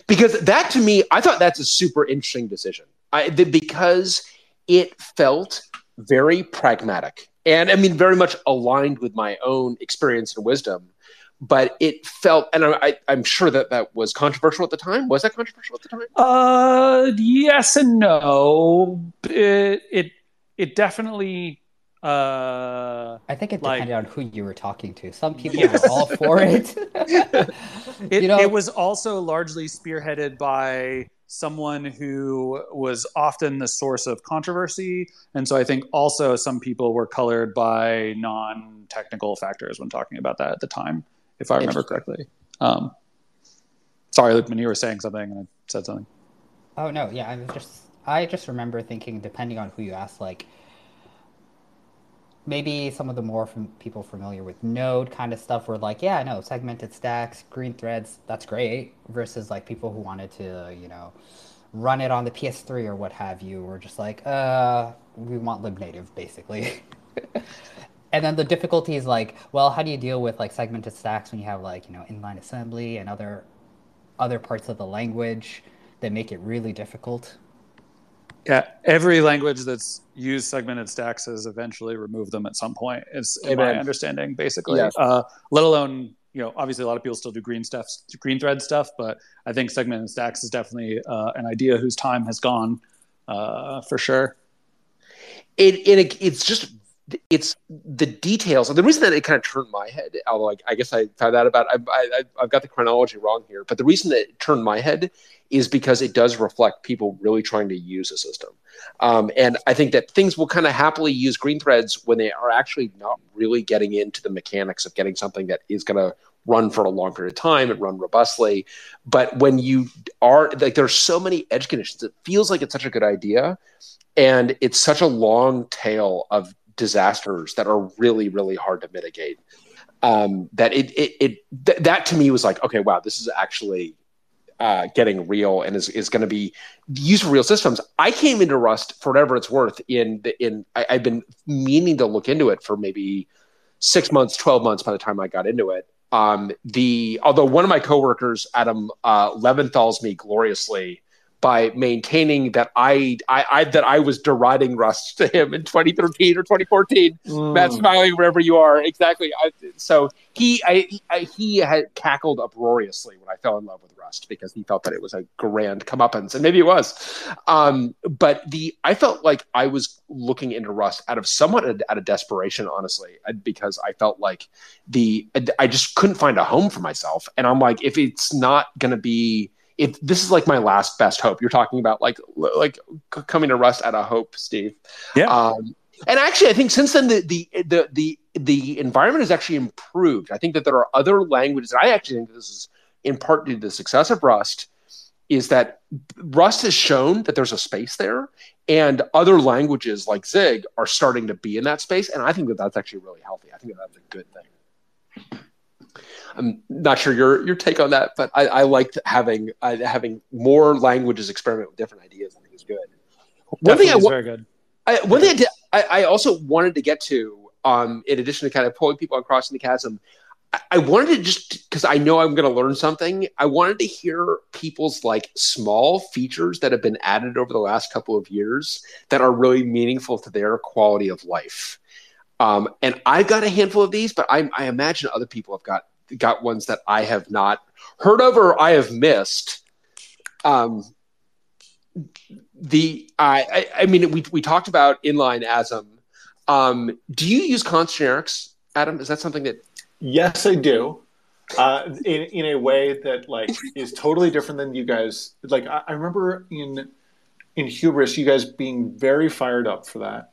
because that to me i thought that's a super interesting decision I, the, because it felt very pragmatic and i mean very much aligned with my own experience and wisdom but it felt and I, I, i'm sure that that was controversial at the time was that controversial at the time Uh, yes and no. It it, it definitely. Uh, I think it Like- depended on who you were talking to. Some people Yes. were all for it. it, You know- it was also largely spearheaded by someone who was often the source of controversy, and so I think also some people were colored by non-technical factors when talking about that at the time, if I remember correctly. Um, sorry, Luke, when you were saying something and I said something. Oh no, yeah, I was just I just remember thinking, depending on who you ask, like maybe some of the more fam- people familiar with Node kind of stuff were like, yeah, I know segmented stacks, green threads, that's great. Versus like people who wanted to, you know, run it on the PS3 or what have you, were just like, uh, we want libnative basically. and then the difficulty is like, well, how do you deal with like segmented stacks when you have like you know inline assembly and other other parts of the language that make it really difficult? Yeah, every language that's used segmented stacks has eventually removed them at some point. Is in my understanding, basically. Yes. Uh, let alone, you know, obviously a lot of people still do green stuff, green thread stuff, but I think segmented stacks is definitely uh, an idea whose time has gone uh, for sure. it, it it's just it's the details. And the reason that it kind of turned my head, although I, I guess I found out about, I, I, I've got the chronology wrong here, but the reason that it turned my head is because it does reflect people really trying to use a system. Um, and I think that things will kind of happily use green threads when they are actually not really getting into the mechanics of getting something that is going to run for a long period of time and run robustly. But when you are like, there's so many edge conditions, it feels like it's such a good idea. And it's such a long tail of disasters that are really, really hard to mitigate. Um, that it, it, it th- that to me was like, okay, wow, this is actually uh, getting real and is, is going to be used for real systems. I came into Rust for whatever it's worth. In the, in I, I've been meaning to look into it for maybe six months, twelve months by the time I got into it. Um, the although one of my coworkers, Adam uh, Leventhal's me gloriously by maintaining that I, I, I, that I was deriding Rust to him in 2013 or 2014. Mm. Matt smiling wherever you are. Exactly. I, so he I, I, he had cackled uproariously when I fell in love with Rust because he felt that it was a grand comeuppance, and maybe it was. Um, but the I felt like I was looking into Rust out of somewhat out of desperation, honestly, because I felt like the I just couldn't find a home for myself, and I'm like, if it's not going to be this is like my last best hope. You're talking about like like coming to Rust at a hope, Steve. Yeah. Um, and actually, I think since then the, the the the the environment has actually improved. I think that there are other languages. I actually think this is in part due to the success of Rust. Is that Rust has shown that there's a space there, and other languages like Zig are starting to be in that space, and I think that that's actually really healthy. I think that that's a good thing. I'm not sure your your take on that, but I, I liked having uh, having more languages experiment with different ideas. I think is good. One thing I very good. I, one thing I, did, I, I, also wanted to get to, um, in addition to kind of pulling people across the chasm, I, I wanted to just because I know I'm going to learn something. I wanted to hear people's like small features that have been added over the last couple of years that are really meaningful to their quality of life. Um, and I've got a handful of these, but I, I imagine other people have got got ones that I have not heard of or I have missed. Um, the I, I, I mean we we talked about inline ASM. Um, do you use const generics, Adam? Is that something that? Yes, I do. Uh, in in a way that like is totally different than you guys. Like I, I remember in in hubris, you guys being very fired up for that,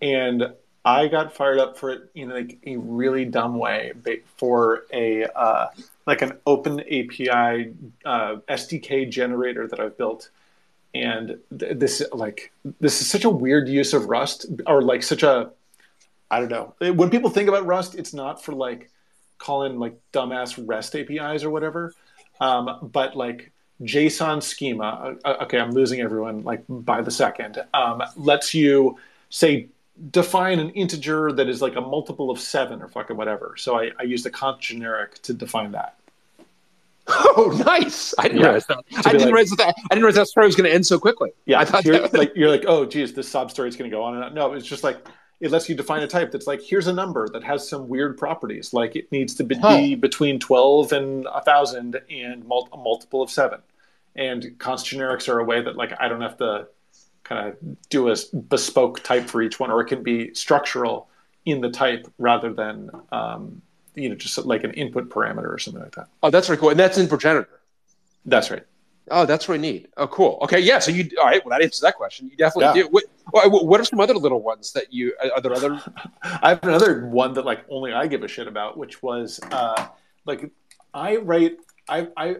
and I got fired up for it in like a really dumb way for a uh, like an open API uh, SDK generator that I've built, and th- this like this is such a weird use of Rust or like such a I don't know when people think about Rust, it's not for like calling like dumbass REST APIs or whatever, um, but like JSON schema. Uh, okay, I'm losing everyone like by the second. Um, lets you say define an integer that is like a multiple of seven or fucking whatever. So I, I used a const generic to define that. Oh, nice! I didn't yeah. realize that. I didn't like, realize that. I didn't realize that story was going to end so quickly. Yeah, I thought you're that... like you're like, oh, geez, this sob story is going to go on and on. No, it's just like it lets you define a type that's like here's a number that has some weird properties, like it needs to be, huh. between twelve and a thousand and mul- a multiple of seven. And const generics are a way that like I don't have to kind of do a bespoke type for each one, or it can be structural in the type rather than um, you know just like an input parameter or something like that. Oh, that's very cool, and that's in progenitor. That's right. Oh, that's really neat. Oh, cool. Okay, yeah. So you all right? Well, that answers that question. You definitely yeah. do. What, what, are some other little ones that you? Are there other? I have another one that like only I give a shit about, which was uh, like I write. I I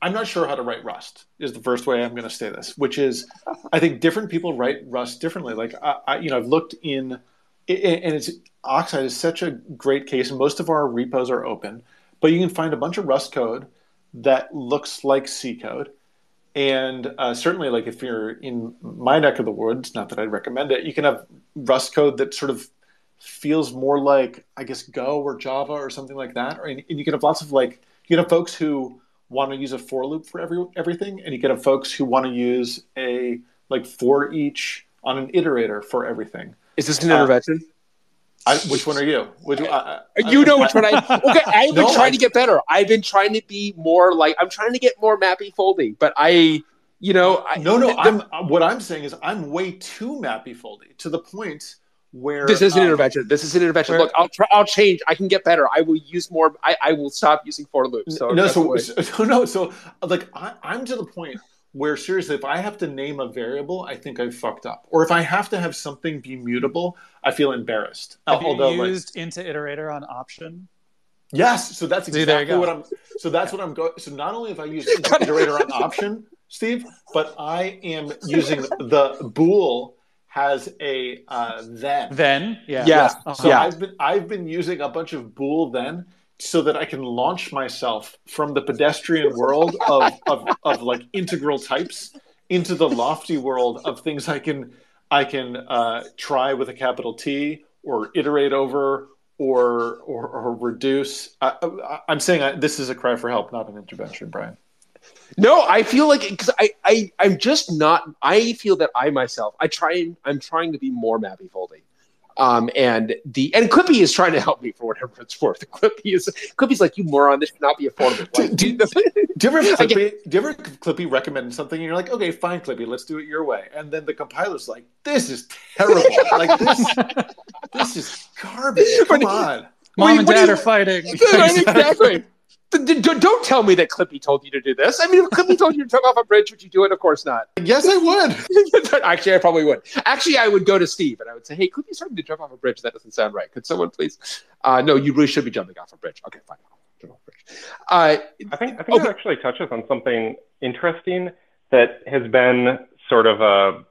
I'm not sure how to write Rust. Is the first way I'm going to say this, which is, I think different people write Rust differently. Like I, I you know, I've looked in, and it's Oxide is such a great case, most of our repos are open, but you can find a bunch of Rust code that looks like C code, and uh, certainly, like if you're in my neck of the woods, not that I'd recommend it, you can have Rust code that sort of feels more like I guess Go or Java or something like that, or and you can have lots of like you know folks who want to use a for loop for every everything, and you get a folks who want to use a like for each on an iterator for everything. Is this an intervention? Uh, I, which one are you? Which, uh, you know which one I. Okay, I've been no, trying I, to get better. I've been trying to be more like I'm trying to get more mappy folding, but I You know, I, no, no. the- I'm what I'm saying is I'm way too mappy foldy to the point where this is an um, intervention. This is an intervention. where- Look, I'll try. I'll change. I can get better. I will use more. I, I will stop using for loops. So no, so, so no, so like I, I'm to the point where seriously, if I have to name a variable, I think I've fucked up. Or if I have to have something be mutable, I feel embarrassed. Have you Although, like, used into iterator on option? yes, so that's See, there you exactly go. what I'm. So that's what I'm going. So not only have I used iterator on option, Steve, but I am using the bool has a uh, then. Then, yeah. Yeah. Uh-huh. So Yeah. I've been I've been using a bunch of bool then so that I can launch myself from the pedestrian world of, of, of like integral types into the lofty world of things I can I can uh, try with a capital T or iterate over or or, or reduce. I, I, I'm saying I, this is a cry for help, not an intervention, Bryan. No, I feel like because I, I I'm just not. I feel that I myself I try and I'm trying to be more mappy foldy. Um, and the and Clippy is trying to help me for whatever it's worth. Clippy is Clippy's like you moron. This should not be affordable. Like, Do- dude, Do you ever I Clippy, do you ever Clippy recommend something and you're like, okay, fine, Clippy, let's do it your way, and then the compiler's like, this is terrible. like this, this is garbage. Come on. Mom Wait, and dad you- are fighting. exactly. D- d- Don't tell me that Clippy told you to do this. I mean, if Clippy told you to jump off a bridge, would you do it? Of course not. Yes, I would. Actually, I probably would. Actually, I would go to Steve and I would say, "Hey, Clippy's starting to jump off a bridge. That doesn't sound right. Could someone please?" Uh, no, you really should be jumping off a bridge. Okay, fine. Jump off a bridge. Uh, I think I think Okay. that actually touches on something interesting that has been sort of a,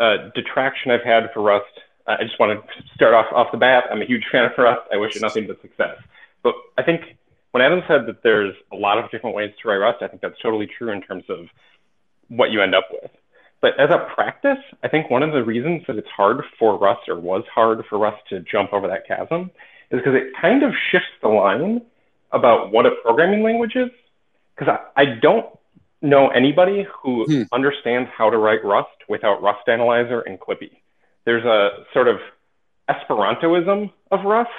a detraction I've had for Rust. I just want to start off off the bat. I'm a huge fan of Rust. I wish it nothing but success. But I think when Adam said that there's a lot of different ways to write Rust, I think that's totally true in terms of what you end up with. But as a practice, I think one of the reasons that it's hard for Rust or was hard for Rust to jump over that chasm is because it kind of shifts the line about what a programming language is. Because I, I don't know anybody who Hmm. understands how to write Rust without Rust Analyzer and Clippy. There's a sort of Esperantoism of Rust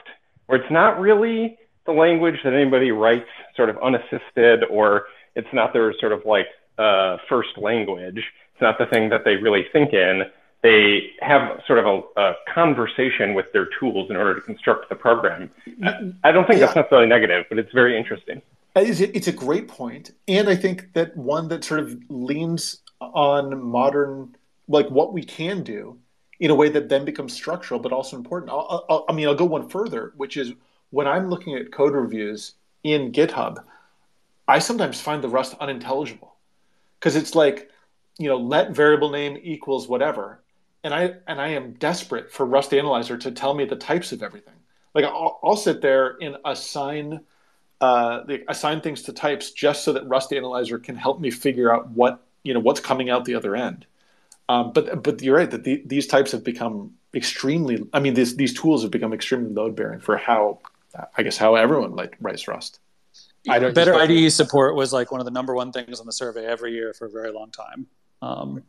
where it's not really the language that anybody writes sort of unassisted or it's not their sort of like uh, first language. It's not the thing that they really think in. They have sort of a, a conversation with their tools in order to construct the program. I, I don't think that's necessarily negative, but it's very interesting. It's a, it's a great point, and I think that one that sort of leans on modern, like what we can do, in a way that then becomes structural, but also important. I'll, I'll, I mean, I'll go one further, which is when I'm looking at code reviews in GitHub, I sometimes find the Rust unintelligible because it's like, you know, let variable name equals whatever, and I and I am desperate for Rust Analyzer to tell me the types of everything. Like I'll, I'll sit there and assign uh, they assign things to types just so that Rust Analyzer can help me figure out what you know what's coming out the other end. Um, but but you're right that the, these types have become extremely. I mean, these these tools have become extremely load bearing for how I guess how everyone like writes Rust. I don't Better use IDE support was like one of the number one things on the survey every year for a very long time. Um,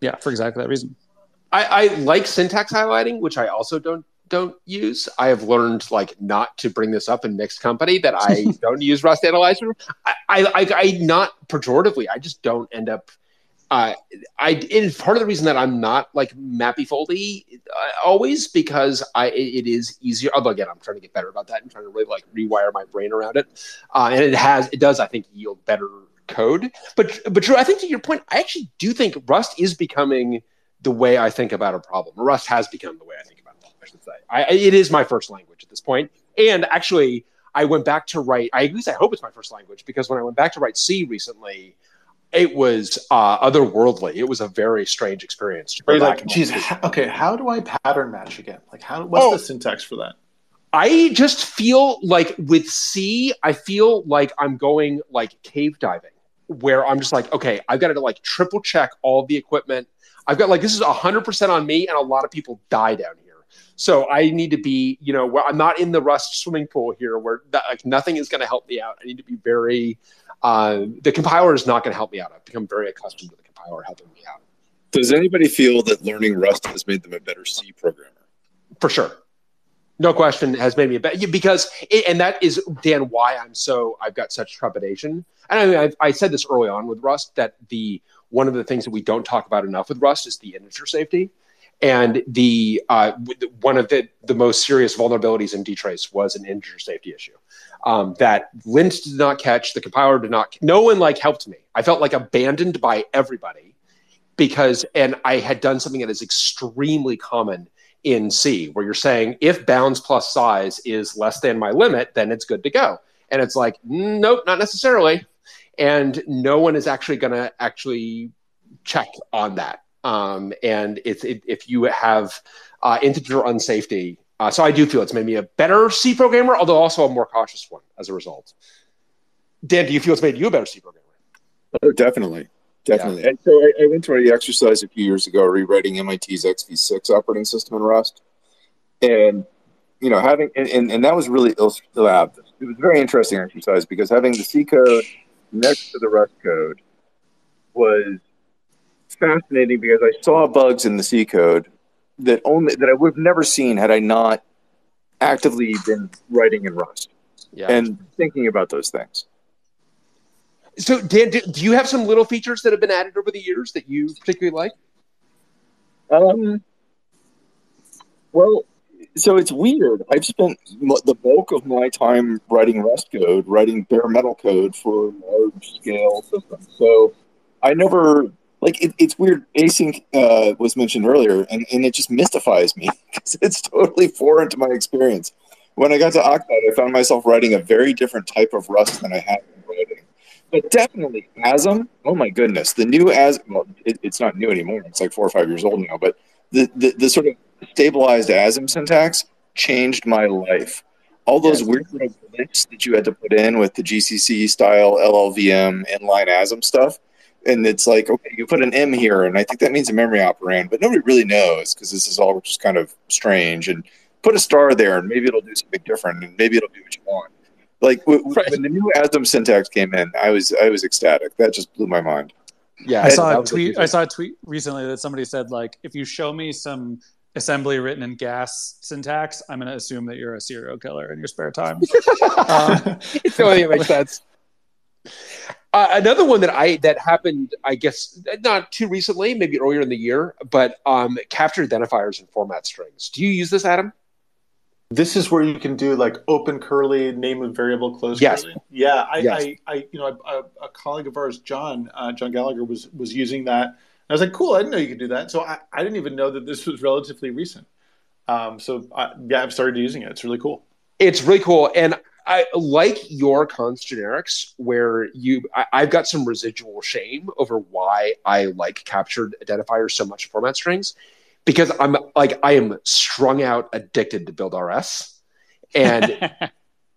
yeah, for exactly that reason. I, I like syntax highlighting, which I also don't don't use. I have learned like not to bring this up in mixed company that I don't use Rust Analyzer. I, I, I, I not pejoratively. I just don't end up. Uh, I and part of the reason that I'm not like mappy foldy uh, always because I it, it is easier. Although again, I'm trying to get better about that and trying to really like rewire my brain around it. Uh, and it has it does I think yield better code. But but true, I think to your point, I actually do think Rust is becoming the way I think about a problem. Rust has become the way I think about a problem. I should say I, it is my first language at this point. And actually, I went back to write. I, at least I hope it's my first language because when I went back to write C recently, it was uh, otherworldly. It was a very strange experience. to Are you like, geez, okay, how do I pattern match again? Like, how what's Oh. the syntax for that? I just feel like with C, I feel like I'm going like cave diving, where I'm just like, okay, I've got to like triple check all the equipment. I've got like this is 100% on me, and a lot of people die down here. So I need to be, you know, where I'm not in the Rust swimming pool here, where that, like nothing is going to help me out. I need to be very. Uh, the compiler is not going to help me out. I've become very accustomed to the compiler helping me out Does anybody feel that learning Rust has made them a better C programmer? for sure. No question has made me a better because, it, and that is Dan why I'm so I've got such trepidation. And I mean, I, I said this early on with Rust that the one of the things that we don't talk about enough with Rust is the integer safety. And the uh, one of the, the most serious vulnerabilities in dtrace was an integer safety issue um, that lint did not catch, the compiler did not. No one like helped me. I felt like abandoned by everybody because, and I had done something that is extremely common in C, where you're saying if bounds plus size is less than my limit, then it's good to go. And it's like, nope, not necessarily. And no one is actually going to actually check on that. Um, and it's it, if you have uh, integer unsafety, uh, so I do feel it's made me a better C programmer, although also a more cautious one as a result. Dan, do you feel it's made you a better C programmer? Oh, definitely. Definitely. Yeah. so I, I, went through the exercise a few years ago rewriting MIT's XV6 operating system in Rust. And, you know, having, and, and, and that was really, it was, it was a very interesting exercise because having the C code next to the Rust code was fascinating because I saw bugs in the C code that only that I would have never seen had I not actively been writing in Rust yeah. and thinking about those things. So, Dan, do, do, you have some little features that have been added over the years that you particularly like? Um, well, so it's weird. I've spent the bulk of my time writing Rust code, writing bare metal code for large scale systems. So I never like it, it's weird. Async uh, was mentioned earlier, and, and it just mystifies me because it's totally foreign to my experience. When I got to Oxide, I found myself writing a very different type of Rust than I had been writing. But definitely ASM. Oh my goodness, the new ASM. Well, it, it's not new anymore. It's like four or five years old now. But the the, the sort of stabilized ASM syntax changed my life. All those yes. weird little glitches that you had to put in with the GCC style LLVM inline ASM stuff and it's like okay you put an m here and i think that means a memory operand but nobody really knows because this is all just kind of strange. And put a star there and maybe it'll do something different and maybe it'll do what you want. Like w- right. when the new asm syntax came in i was i was ecstatic. That just blew my mind. Yeah i saw a tweet i saw a tweet recently that somebody said like if you show me some assembly written in gas syntax i'm going to assume that you're a serial killer in your spare time. Um, it's the only thing that makes sense uh, another one that I that happened, I guess, not too recently, maybe earlier in the year, but um, captured identifiers and format strings. Do you use this, Adam? This is where you can do like open curly, name of variable, close yes. curly. Yeah, I, yes. I, I, you know, a, a, colleague of ours, John, uh, John Gallagher, was was using that. I was like, cool. I didn't know you could do that. So I, I didn't even know that this was relatively recent. Um, so I, yeah, I've started using it. It's really cool. It's really cool, and I like your const generics where you I, have got some residual shame over why I like captured identifiers so much format strings because I'm like I am strung out addicted to build RS and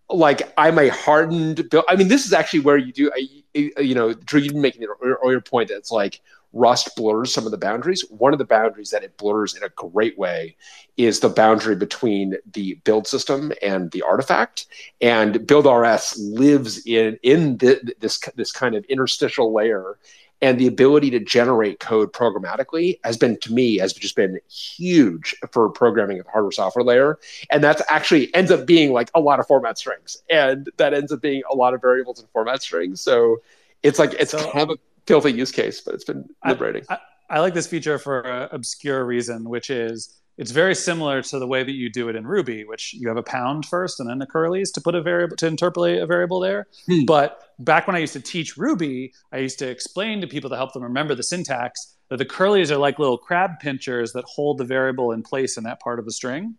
like I'm a hardened build. I mean, this is actually where you do, I, you know, Drew, you didn't make an earlier point that it's like Rust blurs some of the boundaries. One of the boundaries that it blurs in a great way is the boundary between the build system and the artifact. And Build RS lives in in the, this this kind of interstitial layer. And the ability to generate code programmatically has been, to me, has just been huge for programming at the hardware software layer. And that's actually ends up being like a lot of format strings. And that ends up being a lot of variables and format strings. So it's like, it's so, kind of a filthy use case, but it's been liberating. I, I, I like this feature for an obscure reason, which is it's very similar to the way that you do it in Ruby, which you have a pound first and then the curlies to put a variable to interpolate a variable there. Hmm. But back when I used to teach Ruby, I used to explain to people to help them remember the syntax that the curlies are like little crab pinchers that hold the variable in place in that part of the string.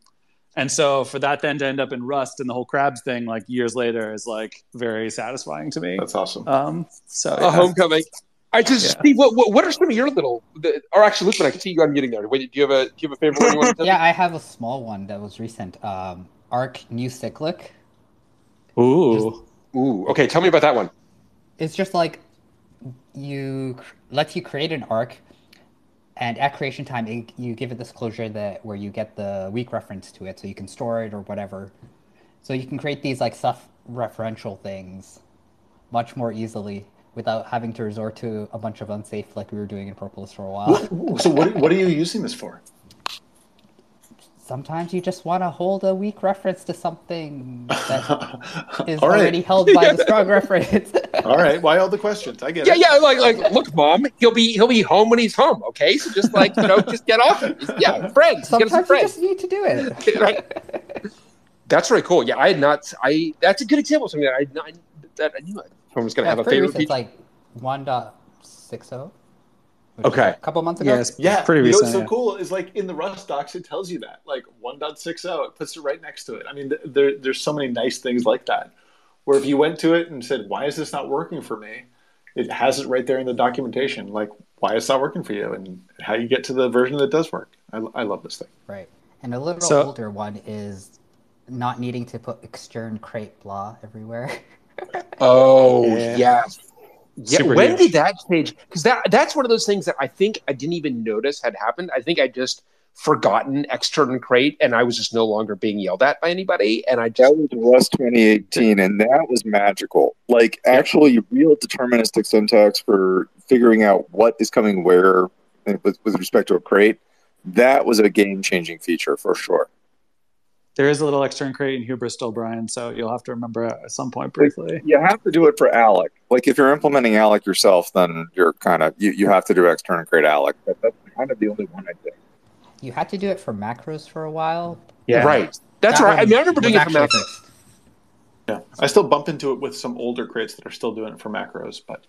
And so for that then to end up in Rust and the whole crabs thing like years later is like very satisfying to me. That's awesome. Um, so yeah. a homecoming. I just yeah. Steve, what, what are some of your little? Or actually, listen, I can see you unmuting there. Wait, do you have a do you have a favorite one? yeah, I have a small one that was recent. Um, Arc New Cyclic. Ooh, just, ooh. Okay, tell me about that one. It's just like you lets you create an arc, and at creation time, it, you give it this closure that where you get the weak reference to it, so you can store it or whatever. So you can create these like self-referential things much more easily without having to resort to a bunch of unsafe like we were doing in Propolis for a while. so what, what are you using this for? sometimes you just want to hold a weak reference to something that is All right. already held by the strong reference. All right. Why all the questions? I get Yeah, it. yeah. yeah, Like, like, look, mom, he'll be he'll be home when he's home. Okay, so just like you know, just get off it. Yeah, friends. Get us some sometimes you just need to do it. right. That's really cool. Yeah, I had not. I that's a good example of something that I not, that I knew someone was going to Yeah, have a favorite recent. It's like 1.60. which is Okay. A couple months ago. Yes, Yeah, pretty you know recent. what's so yeah. cool is like in the Rust docs, it tells you that like 1.60, it puts it right next to it. I mean, th- there, there's so many nice things like that. Where if you went to it and said, "Why is this not working for me?" It has it right there in the documentation, like why it's not working for you and how you get to the version that does work. I, I love this thing. Right. And a little So- older one is not needing to put extern crate blah everywhere. Oh Yeah. yes. Yeah, Super when huge. did that change? Because that that's one of those things that I think I didn't even notice had happened. I think I just forgotten external crate, and I was just no longer being yelled at by anybody, and I just That was Rust 2018, and that was magical. Like actually, real deterministic syntax for figuring out what is coming where with, with respect to a crate. That was a game-changing feature for sure. There is a little extern crate in Hubris still, Bryan, so you'll have to remember at some point briefly. You have to do it for alloc. Like if you're implementing alloc yourself, then you're kind of you, you have to do external crate alloc. But that's kind of the only one I think. you had to do it for macros for a while. Yeah. right. That's That right. I mean, I remember doing it for actually Mac. fixed. Yeah, I still bump into it with some older crates that are still doing it for macros, but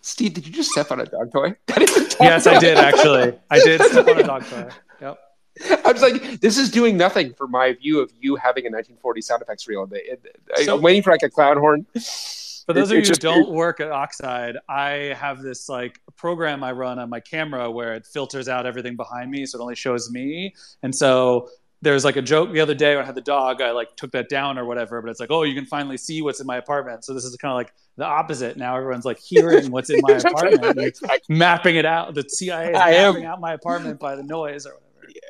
Steve, did you just step on a dog toy? That is a dog Yes, I did actually. I did step on a dog toy. Yep. I was like, this is doing nothing for my view of you having a 1940 sound effects reel. It- it- I- So- I'm waiting for like a clown horn. For those It- of you just- who don't work at Oxide, I have this like program I run on my camera where it filters out everything behind me, so it only shows me. And so there's like a joke the other day when I had the dog. I like took that down or whatever, but it's like, oh, you can finally see what's in my apartment. So this is kind of like the opposite. Now everyone's like hearing what's in my apartment, You're mapping it out. The CIA is I am- mapping out my apartment by the noise or whatever.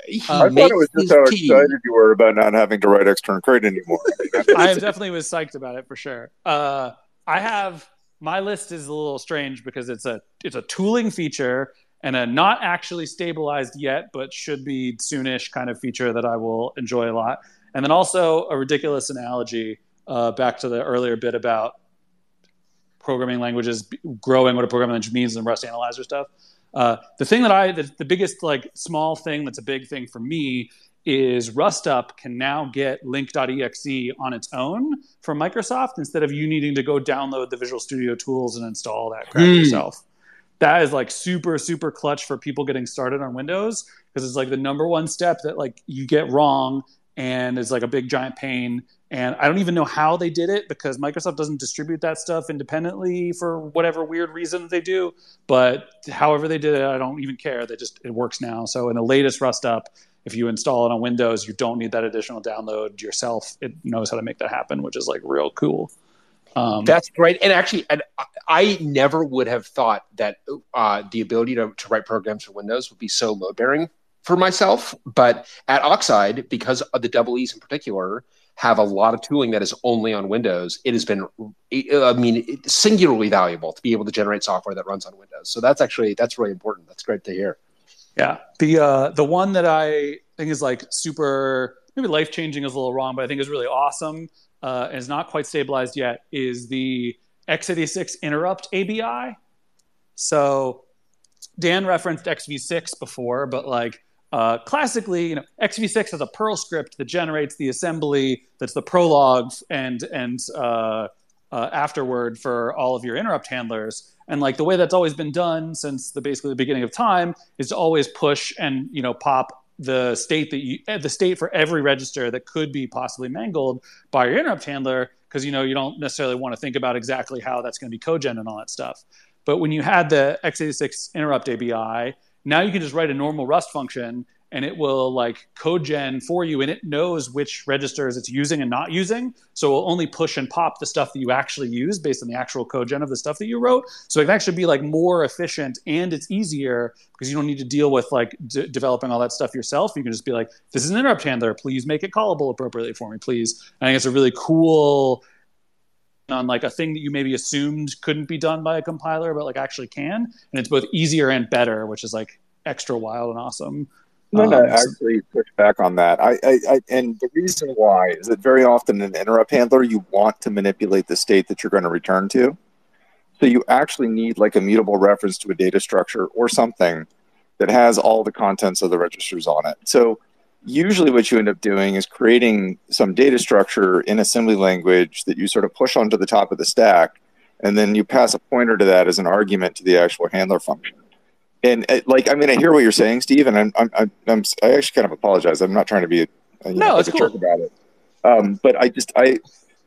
He I I thought it was just how tea. excited you were about not having to write external crate anymore. I definitely was psyched about it for sure. Uh, I have my list is a little strange because it's a it's a tooling feature and a not actually stabilized yet, but should be soonish kind of feature that I will enjoy a lot. And then also a ridiculous analogy uh, back to the earlier bit about programming languages growing what a programming language means and Rust analyzer stuff. Uh, the thing that I the, the biggest like small thing that's a big thing for me is RustUp can now get link.exe on its own from Microsoft instead of you needing to go download the Visual Studio tools and install that crap Hmm. yourself. That is like super super clutch for people getting started on Windows because it's like the number one step that like you get wrong and is like a big giant pain. And I don't even know how they did it because Microsoft doesn't distribute that stuff independently for whatever weird reason they do. But however they did it, I don't even care. They just it works now. So in the latest Rust up, if you install it on Windows, you don't need that additional download yourself. It knows how to make that happen, which is like real cool. Um, That's great. And actually, and I- never would have thought that uh, the ability to, to write programs for Windows would be so load bearing for myself. But at Oxide, because of the double E's in particular, have a lot of tooling that is only on Windows. It has been, I mean, singularly valuable to be able to generate software that runs on Windows. So that's actually that's really important. That's great to hear. Yeah, the uh, the one that I think is like super maybe life changing is a little wrong, but I think is really awesome uh, and is not quite stabilized yet is the x86 interrupt ABI. So Dan referenced XV6 before, but like uh, classically, you know, XV6 has a Perl script that generates the assembly that's the prologue and and uh, uh, afterward for all of your interrupt handlers. And like the way that's always been done since the basically the beginning of time is to always push and you know pop the state that you eh, the state for every register that could be possibly mangled by your interrupt handler because you know you don't necessarily want to think about exactly how that's going to be cogen and all that stuff. But when you had the x86 interrupt ABI, now you can just write a normal Rust function and it will like code gen for you and it knows which registers it's using and not using. So it will only push and pop the stuff that you actually use based on the actual code gen of the stuff that you wrote. So it can actually be like more efficient and it's easier because you don't need to deal with like d- developing all that stuff yourself. You can just be like, this is an interrupt handler. Please make it callable appropriately for me, please. And I think it's a really cool on like a thing that you maybe assumed couldn't be done by a compiler, but like actually can. And it's both easier and better, which is like extra wild and awesome. No, no, Um, so- actually push back on that. I, I, I, and the reason why is that very often in an interrupt handler, you want to manipulate the state that you're going to return to. So you actually need like a mutable reference to a data structure or something that has all the contents of the registers on it. So usually what you end up doing is creating some data structure in assembly language that you sort of push onto the top of the stack, and then you pass a pointer to that as an argument to the actual handler function. And uh, like, I mean, I hear what you're saying, Steve, and I'm, I'm, I'm, I'm I actually kind of apologize. I'm not trying to be, a, you No, know, like it's a cool. jerk about it. Um, but I just, I,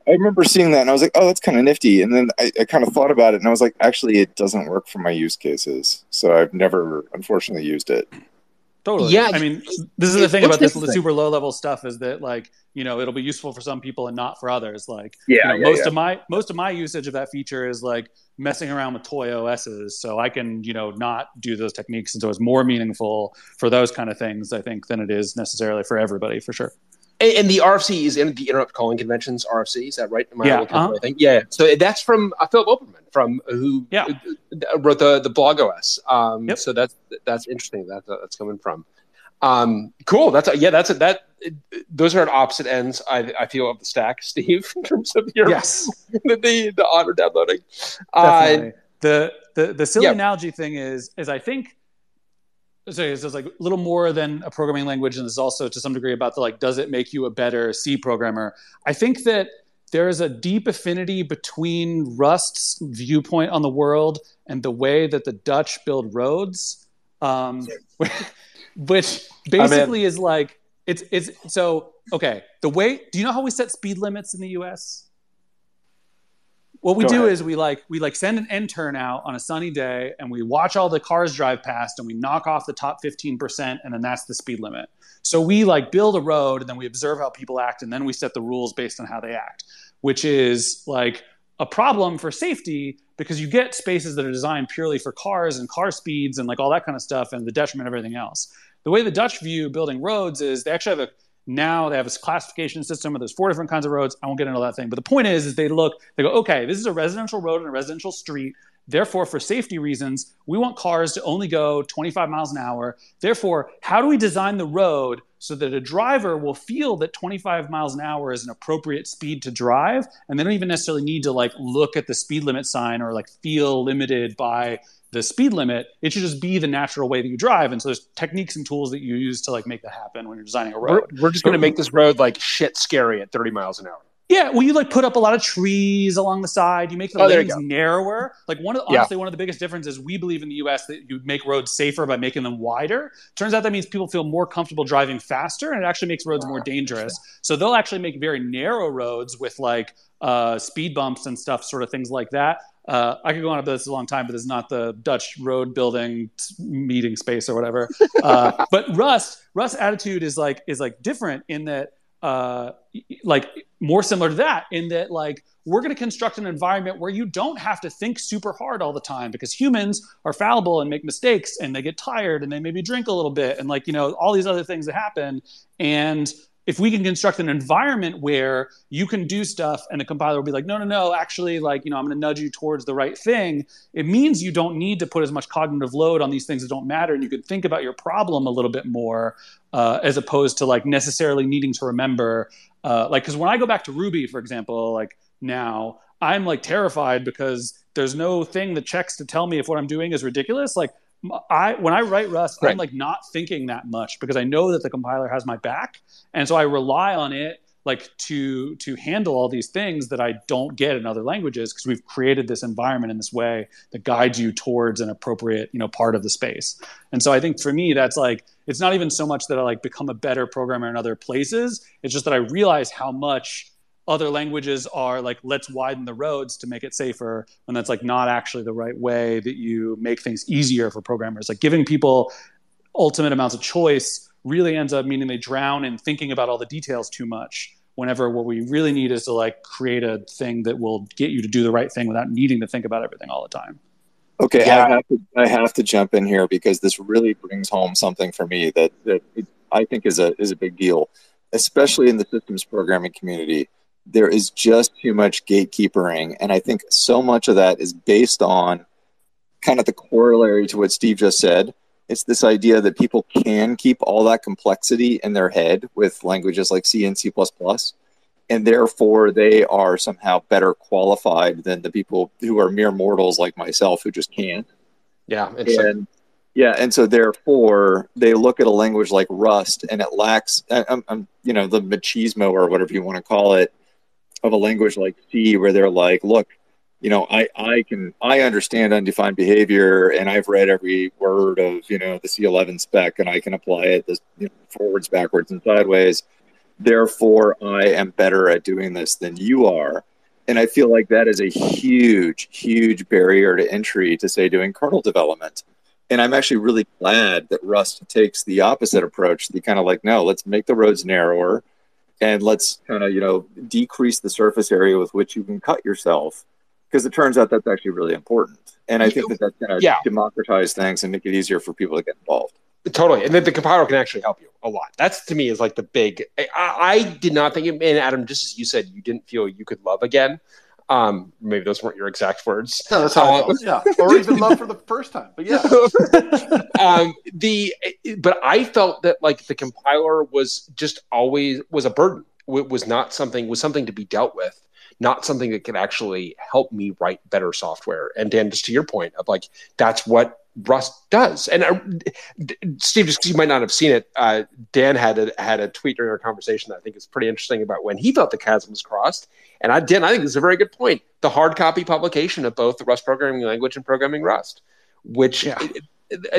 I remember seeing that, and I was like, oh, that's kind of nifty. And then I, I kind of thought about it, and I was like, actually, it doesn't work for my use cases. So I've never, unfortunately, used it. Totally. Yeah, I mean, this is the thing about this interesting. super low level stuff is that like you know it'll be useful for some people and not for others. Like Yeah, you know, yeah, most yeah. of my most of my usage of that feature is like messing around with toy OSs, so I can you know not do those techniques, and so it's more meaningful for those kind of things I think than it is necessarily for everybody for sure. And, and the RFC is in the Interrupt Calling Conventions. RFC is that right? Am I Yeah, uh-huh. for anything? Yeah. So that's from uh, Philipp Oppermann, from who Yeah. uh, wrote the the blog OS. Um, Yep. So that's that's interesting. That that's coming from. Um, cool. That's a, yeah. That's a, that. Those are at opposite ends. I I feel of the stack, Steve, in terms of your Yes, the the, the auto downloading. Uh, definitely. the the the silly yeah. analogy thing is is I think so it's just like a little more than a programming language and is also to some degree about the like does it make you a better C programmer? I think that there is a deep affinity between Rust's viewpoint on the world and the way that the Dutch build roads, um, which basically is like it's it's so okay. The way do you know how we set speed limits in the U.S. What we Go do ahead. is we like we like send an intern out on a sunny day and we watch all the cars drive past and we knock off the top 15% and then that's the speed limit. So we like build a road and then we observe how people act and then we set the rules based on how they act, which is like a problem for safety because you get spaces that are designed purely for cars and car speeds and like all that kind of stuff and the detriment of everything else. The way the Dutch view building roads is they actually have a now they have this classification system where there's four different kinds of roads. I won't get into that thing, but the point is, is they look, they go, okay, this is a residential road and a residential street. Therefore, for safety reasons, we want cars to only go 25 miles an hour. Therefore, how do we design the road so that a driver will feel that 25 miles an hour is an appropriate speed to drive, and they don't even necessarily need to like look at the speed limit sign or like feel limited by the speed limit. It should just be the natural way that you drive. And so there's techniques and tools that you use to like make that happen when you're designing a road. we're, we're just going to make this road like shit scary at 30 miles an hour. Yeah, well, you like put up a lot of trees along the side. You make the Oh, lanes narrower. Like one of Yeah. honestly, one of the biggest differences we believe in the U.S. that you make roads safer by making them wider. Turns out that means people feel more comfortable driving faster, and it actually makes roads more dangerous. So they'll actually make very narrow roads with like uh, speed bumps and stuff, sort of things like that. Uh, I could go on about this a long time, but this is not the Dutch road building meeting space or whatever. Uh, but Rust, Rust's attitude is like is like different in that uh, like more similar to that in that like we're going to construct an environment where you don't have to think super hard all the time because humans are fallible and make mistakes and they get tired and they maybe drink a little bit and like you know all these other things that happen and if we can construct an environment where you can do stuff and the compiler will be like no no no actually like you know i'm going to nudge you towards the right thing it means you don't need to put as much cognitive load on these things that don't matter and you can think about your problem a little bit more uh, as opposed to like necessarily needing to remember uh, like because when i go back to ruby for example like now i'm like terrified because there's no thing that checks to tell me if what i'm doing is ridiculous like i when i write rust i'm like not thinking that much because i know that the compiler has my back. And so i rely on it like to to handle all these things that i don't get in other languages because we've created this environment in this way that guides you towards an appropriate you know part of the space. And so i think for me that's like it's not even so much that i like become a better programmer in other places. It's just that i realize how much other languages are like let's widen the roads to make it safer when that's like not actually the right way that you make things easier for programmers like giving people ultimate amounts of choice really ends up meaning they drown in thinking about all the details too much whenever what we really need is to like create a thing that will get you to do the right thing without needing to think about everything all the time Okay, Yeah. I have to I have to jump in here because this really brings home something for me that, that it, I think is a is a big deal, especially in the systems programming community. There is just too much gatekeepering, and I think so much of that is based on kind of the corollary to what Steve just said. It's this idea that people can keep all that complexity in their head with languages like C and C++, and therefore they are somehow better qualified than the people who are mere mortals like myself who just can't. Yeah, and yeah, and so therefore they look at a language like Rust and it lacks, um, um, you know, the machismo or whatever you want to call it of a language like C, where they're like, look, you know, I I can I understand undefined behavior, and I've read every word of you know the C11 spec, and I can apply it this you know, forwards, backwards, and sideways. Therefore, I am better at doing this than you are. And I feel like that is a huge, huge barrier to entry to say doing kernel development and I'm actually really glad that Rust takes the opposite approach. The kind of like, no, let's make the roads narrower, and let's kind of you know decrease the surface area with which you can cut yourself, because it turns out that's actually really important. And I think that that's going to Yeah. democratize things and make it easier for people to get involved. Totally, and then the compiler can actually help you a lot. That's to me is like the big. I, I did not think, and Adam, just as you said, you didn't feel you could love again. Um, maybe those weren't your exact words. No, that's how Uh. Yeah, or even love for the first time. But yeah, um, the but I felt that like the compiler was just always was a burden. It was not something was something to be dealt with, not something that could actually help me write better software. And Dan, just to your point of like that's what Rust does. And uh, Steve, just you might not have seen it, uh, Dan had a, had a tweet during our conversation that I think is pretty interesting about when he felt the chasm was crossed. And I, Dan, I think this is a very good point. The hard copy publication of both the Rust programming language and programming Rust, which Yeah.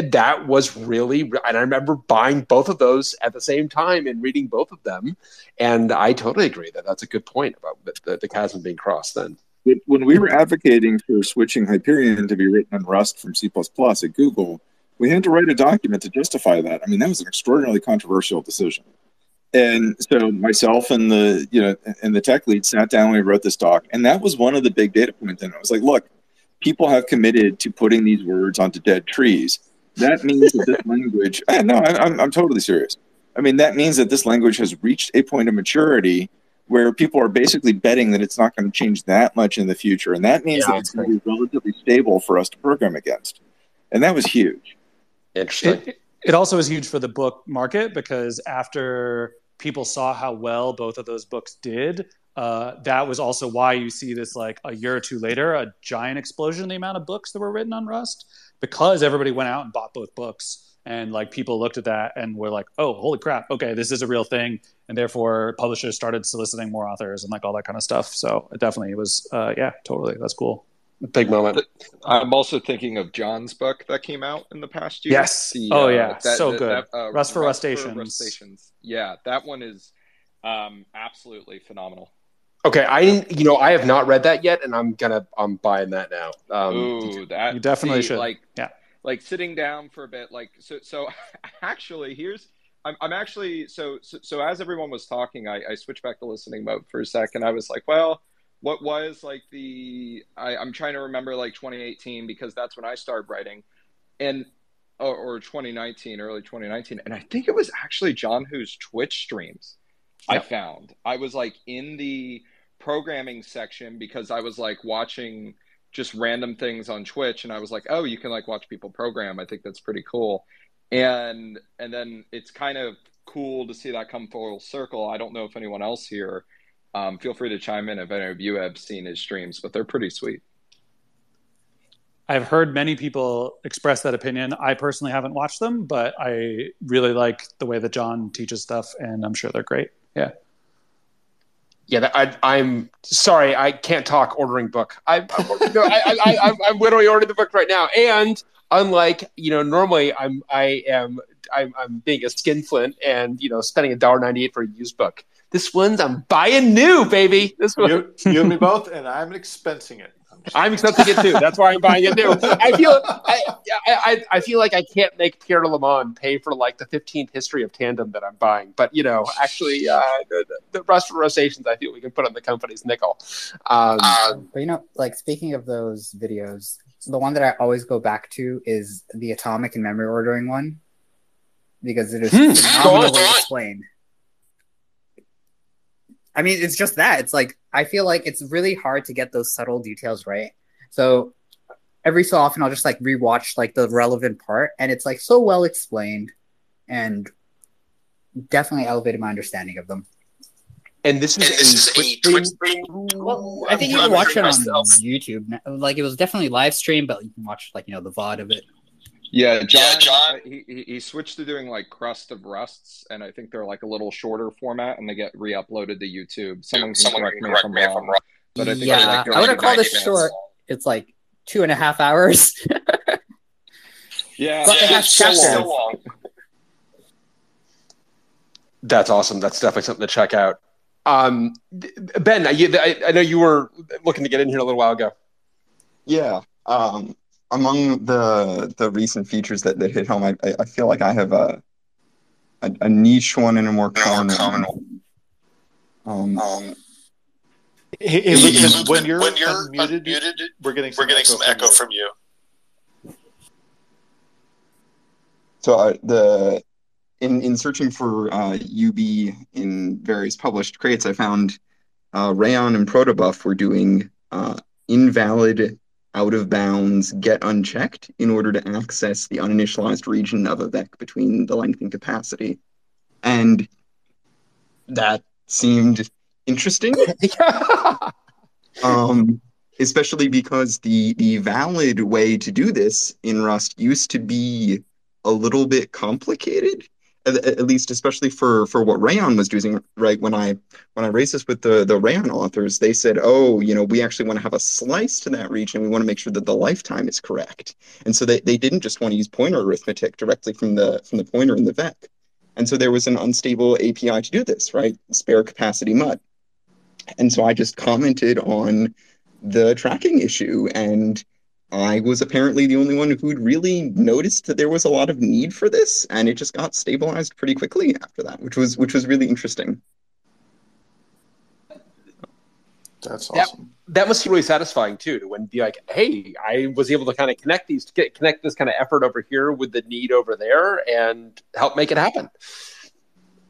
that was really, and I remember buying both of those at the same time and reading both of them. And I totally agree that that's a good point about the, the, the chasm being crossed. Then, When we were advocating for switching Hyperion to be written in Rust from C at Google, we had to write a document to justify that. I mean, that was an extraordinarily controversial decision. And so myself and the you know and the tech lead sat down and we wrote this doc, and that was one of the big data points. And I was like, look, people have committed to putting these words onto dead trees. That means that this language. eh, no, I'm I'm totally serious. I mean, that means that this language has reached a point of maturity where people are basically betting that it's not going to change that much in the future, and that means Yeah, that it's going to be relatively stable for us to program against. And that was huge. interesting. It, it also is huge for the book market because after people saw how well both of those books did, uh, that was also why you see this like a year or two later, a giant explosion in the amount of books that were written on Rust because everybody went out and bought both books. And like people looked at that and were like, "Oh, holy crap! Okay, this is a real thing." And therefore, publishers started soliciting more authors and like all that kind of stuff. So it definitely was, uh, yeah, totally, that's cool. Big moment. I'm also thinking of John's book that came out in the past year. Yes. Oh, yeah. So that- good. that, uh, Rust for Rustaceans. Rustaceans. Yeah, that one is um, absolutely phenomenal. Okay, I you know I have not read that yet, and I'm gonna I'm buying that now. Um, Ooh, that You definitely should. Like, Yeah. Like sitting down for a bit. Like, so, so actually, here's I'm, I'm actually so, so so as everyone was talking, I, I switched back to listening mode for a second. I was like, well, what was like the I, I'm trying to remember like 2018 because that's when I started writing, and or, or 2019, early 2019, and I think it was actually John who's Twitch streams I found. I was like in the programming section because I was like watching just random things on Twitch and I was like, "Oh, you can like watch people program. I think that's pretty cool." And and then it's kind of cool to see that come full circle. I don't know if anyone else here um, feel free to chime in if any of you have seen his streams, but they're pretty sweet. I've heard many people express that opinion. I personally haven't watched them, but I really like the way that John teaches stuff, and I'm sure they're great. Yeah. Yeah, I, I'm sorry, I can't talk ordering book. I'm, I, I, I, I'm literally ordering the book right now, and unlike you know normally I'm I am I'm, I'm being a skinflint and you know spending a dollar ninety eight for a used book. This one's I'm buying new, baby. This one you, you and me both, and I'm expensing it. I'm accepting it too. That's why I'm buying it new. I feel I, I, I- I feel like I can't make Pierre de Lemon pay for like the 15th history of tandem that I'm buying. But you know, actually, uh, the, the, the rest of rotations, I feel we can put on the company's nickel. Um, But you know, like speaking of those videos, the one that I always go back to is the atomic and memory ordering one because it is Hmm. Go phenomenally explained. I mean, it's just that. It's like I feel like it's really hard to get those subtle details right. So every so often I'll just like rewatch like the relevant part, and it's like so well explained, and definitely elevated my understanding of them. And this is, this is a a Twitch Twitch stream? Well, I think you I'm can watch it hearing on myself. YouTube. Like it was definitely live stream, but you can watch like you know the VOD of it. Yeah, John. Yeah, John. uh, he, he he switched to doing like crust of rusts, and I think they're like a little shorter format, and they get re-uploaded to YouTube. Someone can Someone correct can me correct I'm me if I'm wrong, wrong. but I think yeah, they're like I wouldn't call this minutes. short. It's like two and a half hours. Yeah, But Yeah, have it's so chapters. long. That's awesome. That's definitely something to check out. Um, ben, you, I, I know you were looking to get in here a little while ago. Yeah. Um, among the the recent features that, that hit home, I, I I feel like I have a a, a niche one and a more common, common one. Um, Um, when, when- you're when you're unmuted, unmuted, we're getting some we're getting some echo you. from you. So uh, the in in searching for uh, UB in various published crates, I found uh, Rayon and Protobuf were doing uh, invalid, out of bounds, get unchecked in order to access the uninitialized region of a vec between the length and capacity, and that seemed interesting. um, especially because the the valid way to do this in Rust used to be a little bit complicated. At, at least, especially for for what Rayon was doing, right? When I when I raised this with the the Rayon authors, they said, "Oh, you know, we actually want to have a slice to that region. We want to make sure that the lifetime is correct." And so they, they didn't just want to use pointer arithmetic directly from the from the pointer in the vec. And so there was an unstable API to do this, right? Spare capacity mut. And so I just commented on the tracking issue and I was apparently the only one who'd really noticed that there was a lot of need for this and it just got stabilized pretty quickly after that, which was which was really interesting. That's awesome. that must be really satisfying too to when be like, hey, I was able to kind of connect these, get, connect this kind of effort over here with the need over there, and help make it happen.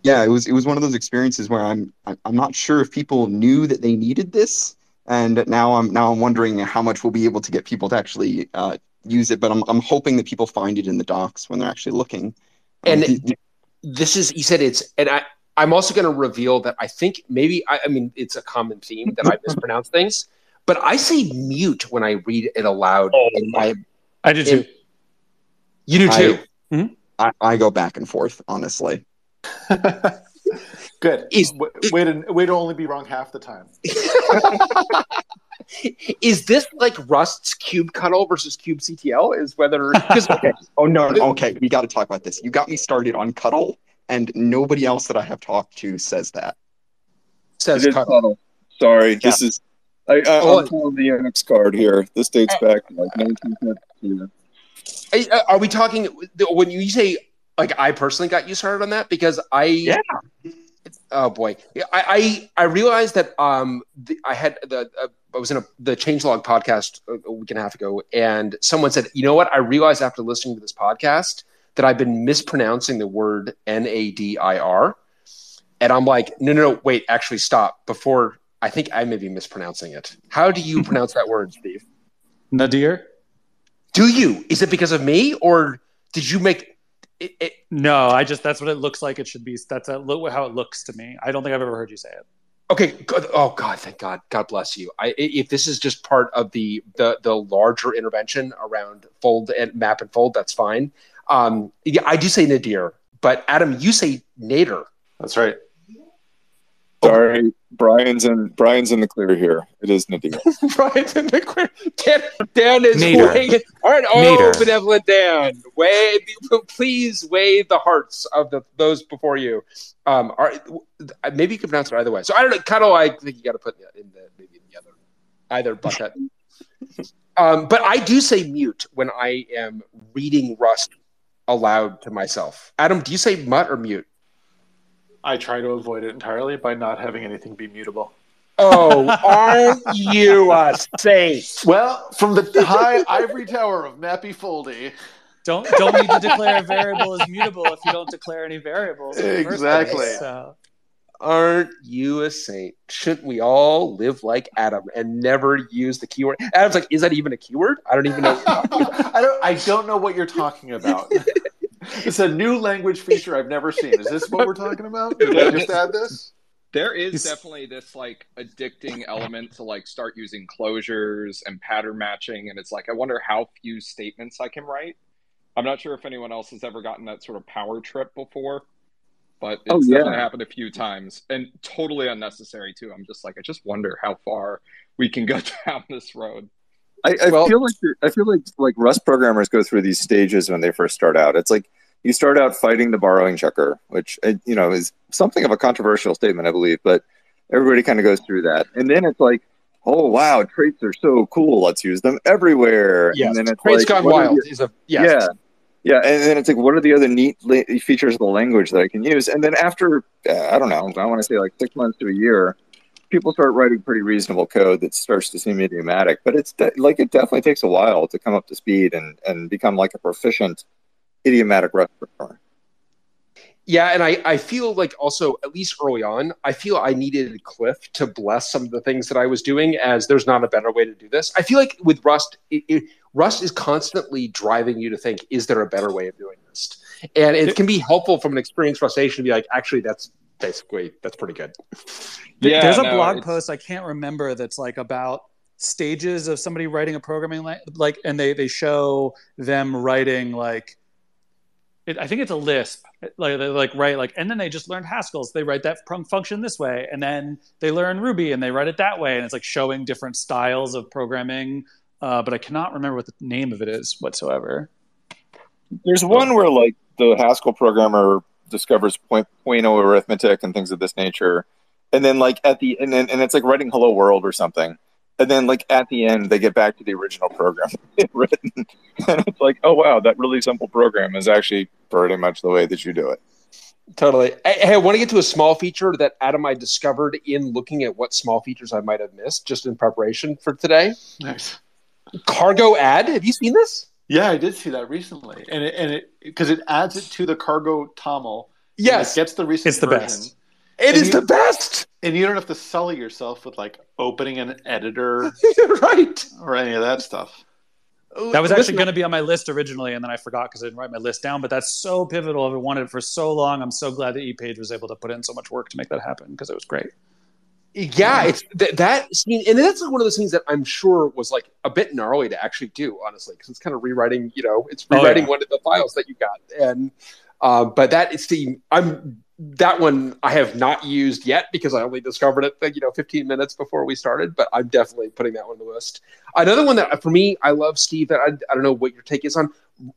Yeah, it was it was one of those experiences where I'm I'm not sure if people knew that they needed this and now I'm now I'm wondering how much we'll be able to get people to actually uh, use it, but I'm I'm hoping that people find it in the docs when they're actually looking. Um, And the- the- This is, he said it's, and I, I'm also going to reveal that I think maybe, I, I mean, it's a common theme that I mispronounce things, but I say mute when I read it aloud. Oh. in my, I did too. in, you do too. I, I go back and forth, honestly. Good. Is- W- way to way to only be wrong half the time. is this like Rust's cube cuddle versus cube CTL? Is whether because Okay. Oh no, no, okay, we got to talk about this. You got me started on cuddle, and nobody else that I have talked to says that. says It is cuddle. Cuddle. Sorry, Yeah. this is. I, I, Oh. I'm pulling the Unix card here. This dates back to like 1972. Hey, uh, Are we talking when you say like I personally got you started on that because I Yeah. Oh boy. I I, I realized that um the, I had the uh, I was in a the changelog podcast a, a week and a half ago and someone said you know what? I realized after listening to this podcast that I've been mispronouncing the word N A D I R. And I'm like no no no wait actually stop. Before I think I may be mispronouncing it. How do you pronounce that word Steve? Nadir? do you? Is it because of me or did you make it, it No, I just that's what it looks like. It should be. That's a, lo- how it looks to me. I don't think I've ever heard you say it. Okay. Good. Oh God, thank God. God bless you. I, if this is just part of the the the larger intervention around fold and map and fold, that's fine. Um, yeah, I do say nadir, but Adam, you say nader. That's right. Sorry, Bryan's in. Bryan's in the clear here. It is Nadir. Bryan's in the clear. Dan, Dan is Nader. weighing it. All right. Oh, Nader. benevolent Dan, weigh. Please weigh the hearts of the those before you. Um, all right, maybe you can pronounce it either way. So I don't know. Cuddle. I think you got to put in the, in the maybe in the other either bucket. um, but I do say mute when I am reading Rust aloud to myself. Adam, do you say mutt or mute? I try to avoid it entirely by not having anything be mutable. Oh, aren't you a saint? Well, from the high ivory tower of Mappy Foldy. Don't don't need to declare a variable as mutable if you don't declare any variables. in the first Exactly. place, so. aren't you a saint? Shouldn't we all live like Adam and never use the keyword? Adam's like, is that even a keyword? I don't even know. I don't. I don't know what you're talking about. it's a new language feature I've never seen. Is this what we're talking about? Did I just add this? There is definitely this like addicting element to like start using closures and pattern matching, and it's like I wonder how few statements I can write. I'm not sure if anyone else has ever gotten that sort of power trip before, but it's Oh, yeah. definitely happened a few times and totally unnecessary too. I'm just like I just wonder how far we can go down this road. I, I Well- feel like I feel like like Rust programmers go through these stages when they first start out. It's like you start out fighting the borrowing checker, which you know is something of a controversial statement, I believe, but everybody kind of goes through that, and then it's like, oh wow, traits are so cool, let's use them everywhere. Yes, and then it's Traits like, Gone Wild the- is a yes. yeah. Yeah, and then it's like, what are the other neat la- features of the language that I can use? And then after, uh, I don't know, I want to say like six months to a year, people start writing pretty reasonable code that starts to seem idiomatic. But it's de- like it definitely takes a while to come up to speed and and become like a proficient idiomatic Rust programmer. Yeah, and I, I feel like also, at least early on, I feel I needed Cliff to bless some of the things that I was doing as there's not a better way to do this. I feel like with Rust, it, it, Rust is constantly driving you to think, is there a better way of doing this? And it can be helpful from an experienced Rustacean to be like, actually, that's basically, that's pretty good. Yeah, There's a no, blog it's- post I can't remember that's like about stages of somebody writing a programming la- like, and they they show them writing like, it, I think it's a Lisp, like they like write like, and then they just learned Haskell, so they write that prunk function this way, and then they learn Ruby and they write it that way, and it's like showing different styles of programming. Uh, but I cannot remember what the name of it is whatsoever. There's one where like the Haskell programmer discovers point point oh arithmetic and things of this nature, and then like at the and then and it's like writing Hello World or something, and then like at the end they get back to the original program written, and it's like oh wow that really simple program is actually pretty much the way that you do it. Totally. Hey, hey, I want to get to a small feature that Adam I discovered in looking at what small features I might have missed just in preparation for today. Nice. Cargo add. Have you seen this? Yeah, I did see that recently, and it and it because it adds it to the cargo TOML. Yes. it gets the recent It's the version, best. It And is you- the best. and you don't have to sully yourself with like opening an editor right. or any of that stuff. That was actually going to be on my list originally, and then I forgot because I didn't write my list down. But that's so pivotal. I've wanted it for so long. I'm so glad that ePage was able to put in so much work to make that happen because it was great. Yeah, it's th- that scene, and that's like one of those things that I'm sure was like a bit gnarly to actually do, honestly, because it's kind of rewriting. You know, it's Oh, rewriting yeah. one of the files that you got, and uh, but that is the I'm that one I have not used yet because I only discovered it, you know, 15 minutes before we started. But I'm definitely putting that one on the list. Another one that for me, I love Steve. That I, I don't know what your take is on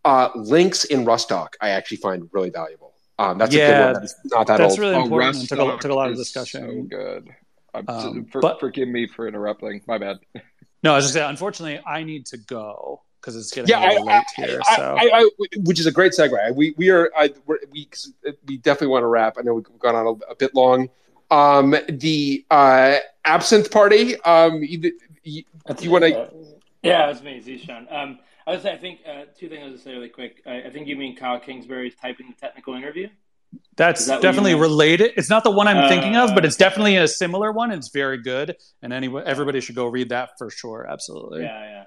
uh, links in rustdoc. I actually find really valuable. Um, that's a Yeah, good one. That's not that That's old. really Oh, important. took a, took a lot of discussion. So good. I'm, Um, for, but- forgive me for interrupting. My bad. No, I was just saying. Unfortunately, I need to go because it's getting yeah, a little I, late here. I, so I, I, which is a great segue. We we are I, we're, we we definitely want to wrap. I know we've gone on a, a bit long. Um, the uh, absinthe party. Um, you, you, you want to? Yeah, it's me, Zishan. Um, I would say I think uh, two things I would say really quick. I, I think you mean Kyle Kingsbury's typing the technical interview. That's that definitely related. It's not the one I'm thinking of, Uh, but it's definitely a similar one. It's very good, and any everybody should go read that for sure. Absolutely. Yeah, yeah.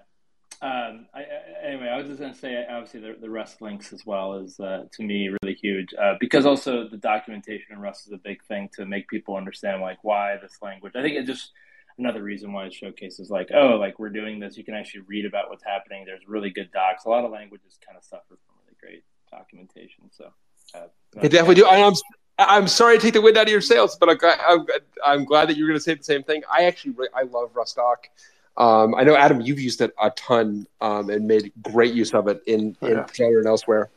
Um, I, I, anyway, I was just going to say, obviously, the, the Rust links as well is uh, to me really huge uh, because also the documentation in Rust is a big thing to make people understand like why this language. I think it just another reason why it showcases like oh like we're doing this. You can actually read about what's happening. There's really good docs. A lot of languages kind of suffer from really great documentation. So uh, I definitely do. I, I'm I'm sorry to take the wind out of your sails, but I'm glad, I'm, I'm glad that you're going to say the same thing. I actually re- I love rustdoc. Um, I know Adam, you've used it a ton um, and made great use of it in in Yeah. Flutter and elsewhere.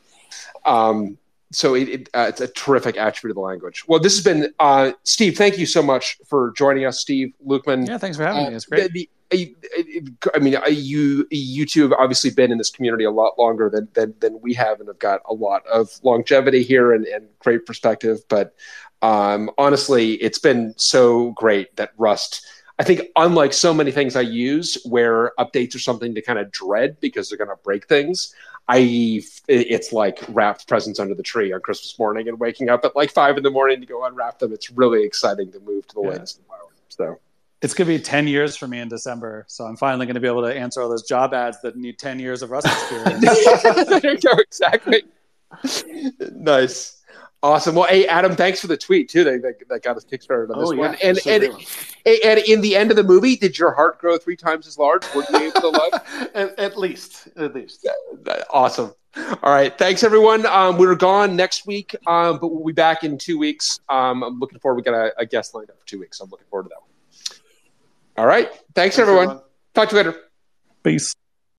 Um, so it, it, uh, it's a terrific attribute of the language. Well, this has been uh, Steve. Thank you so much for joining us, Steve Luqman. Yeah, thanks for having Uh, me. It's great. the- the- I- mean, I- you you two have obviously been in this community a lot longer than than, than we have, and have got a lot of longevity here and, and great perspective. But um, honestly, it's been so great that Rust. I think, unlike so many things I use, where updates are something to kind of dread because they're going to break things, I it's like wrapped presents under the tree on Christmas morning and waking up at like five in the morning to go unwrap them. It's really exciting to move to the Yeah. latest. So It's going to be 10 years for me in December. So I'm finally going to be able to answer all those job ads that need 10 years of Rust experience. there you go. Exactly. nice. Awesome. Well, hey, Adam, thanks for the tweet too. That, that, that got us kickstarted on this Oh, yeah. one. And This is and, one. and in the end of the movie, did your heart grow three times as large? Were you able to love? at, at least, at least. awesome. All right. Thanks, everyone. Um, we're gone next week, um, but we'll be back in two weeks. Um, I'm looking forward. We got a, a guest lined up for two weeks. So I'm looking forward to that one. All right. Thanks, Thanks, everyone. everyone. Talk to you later. Peace.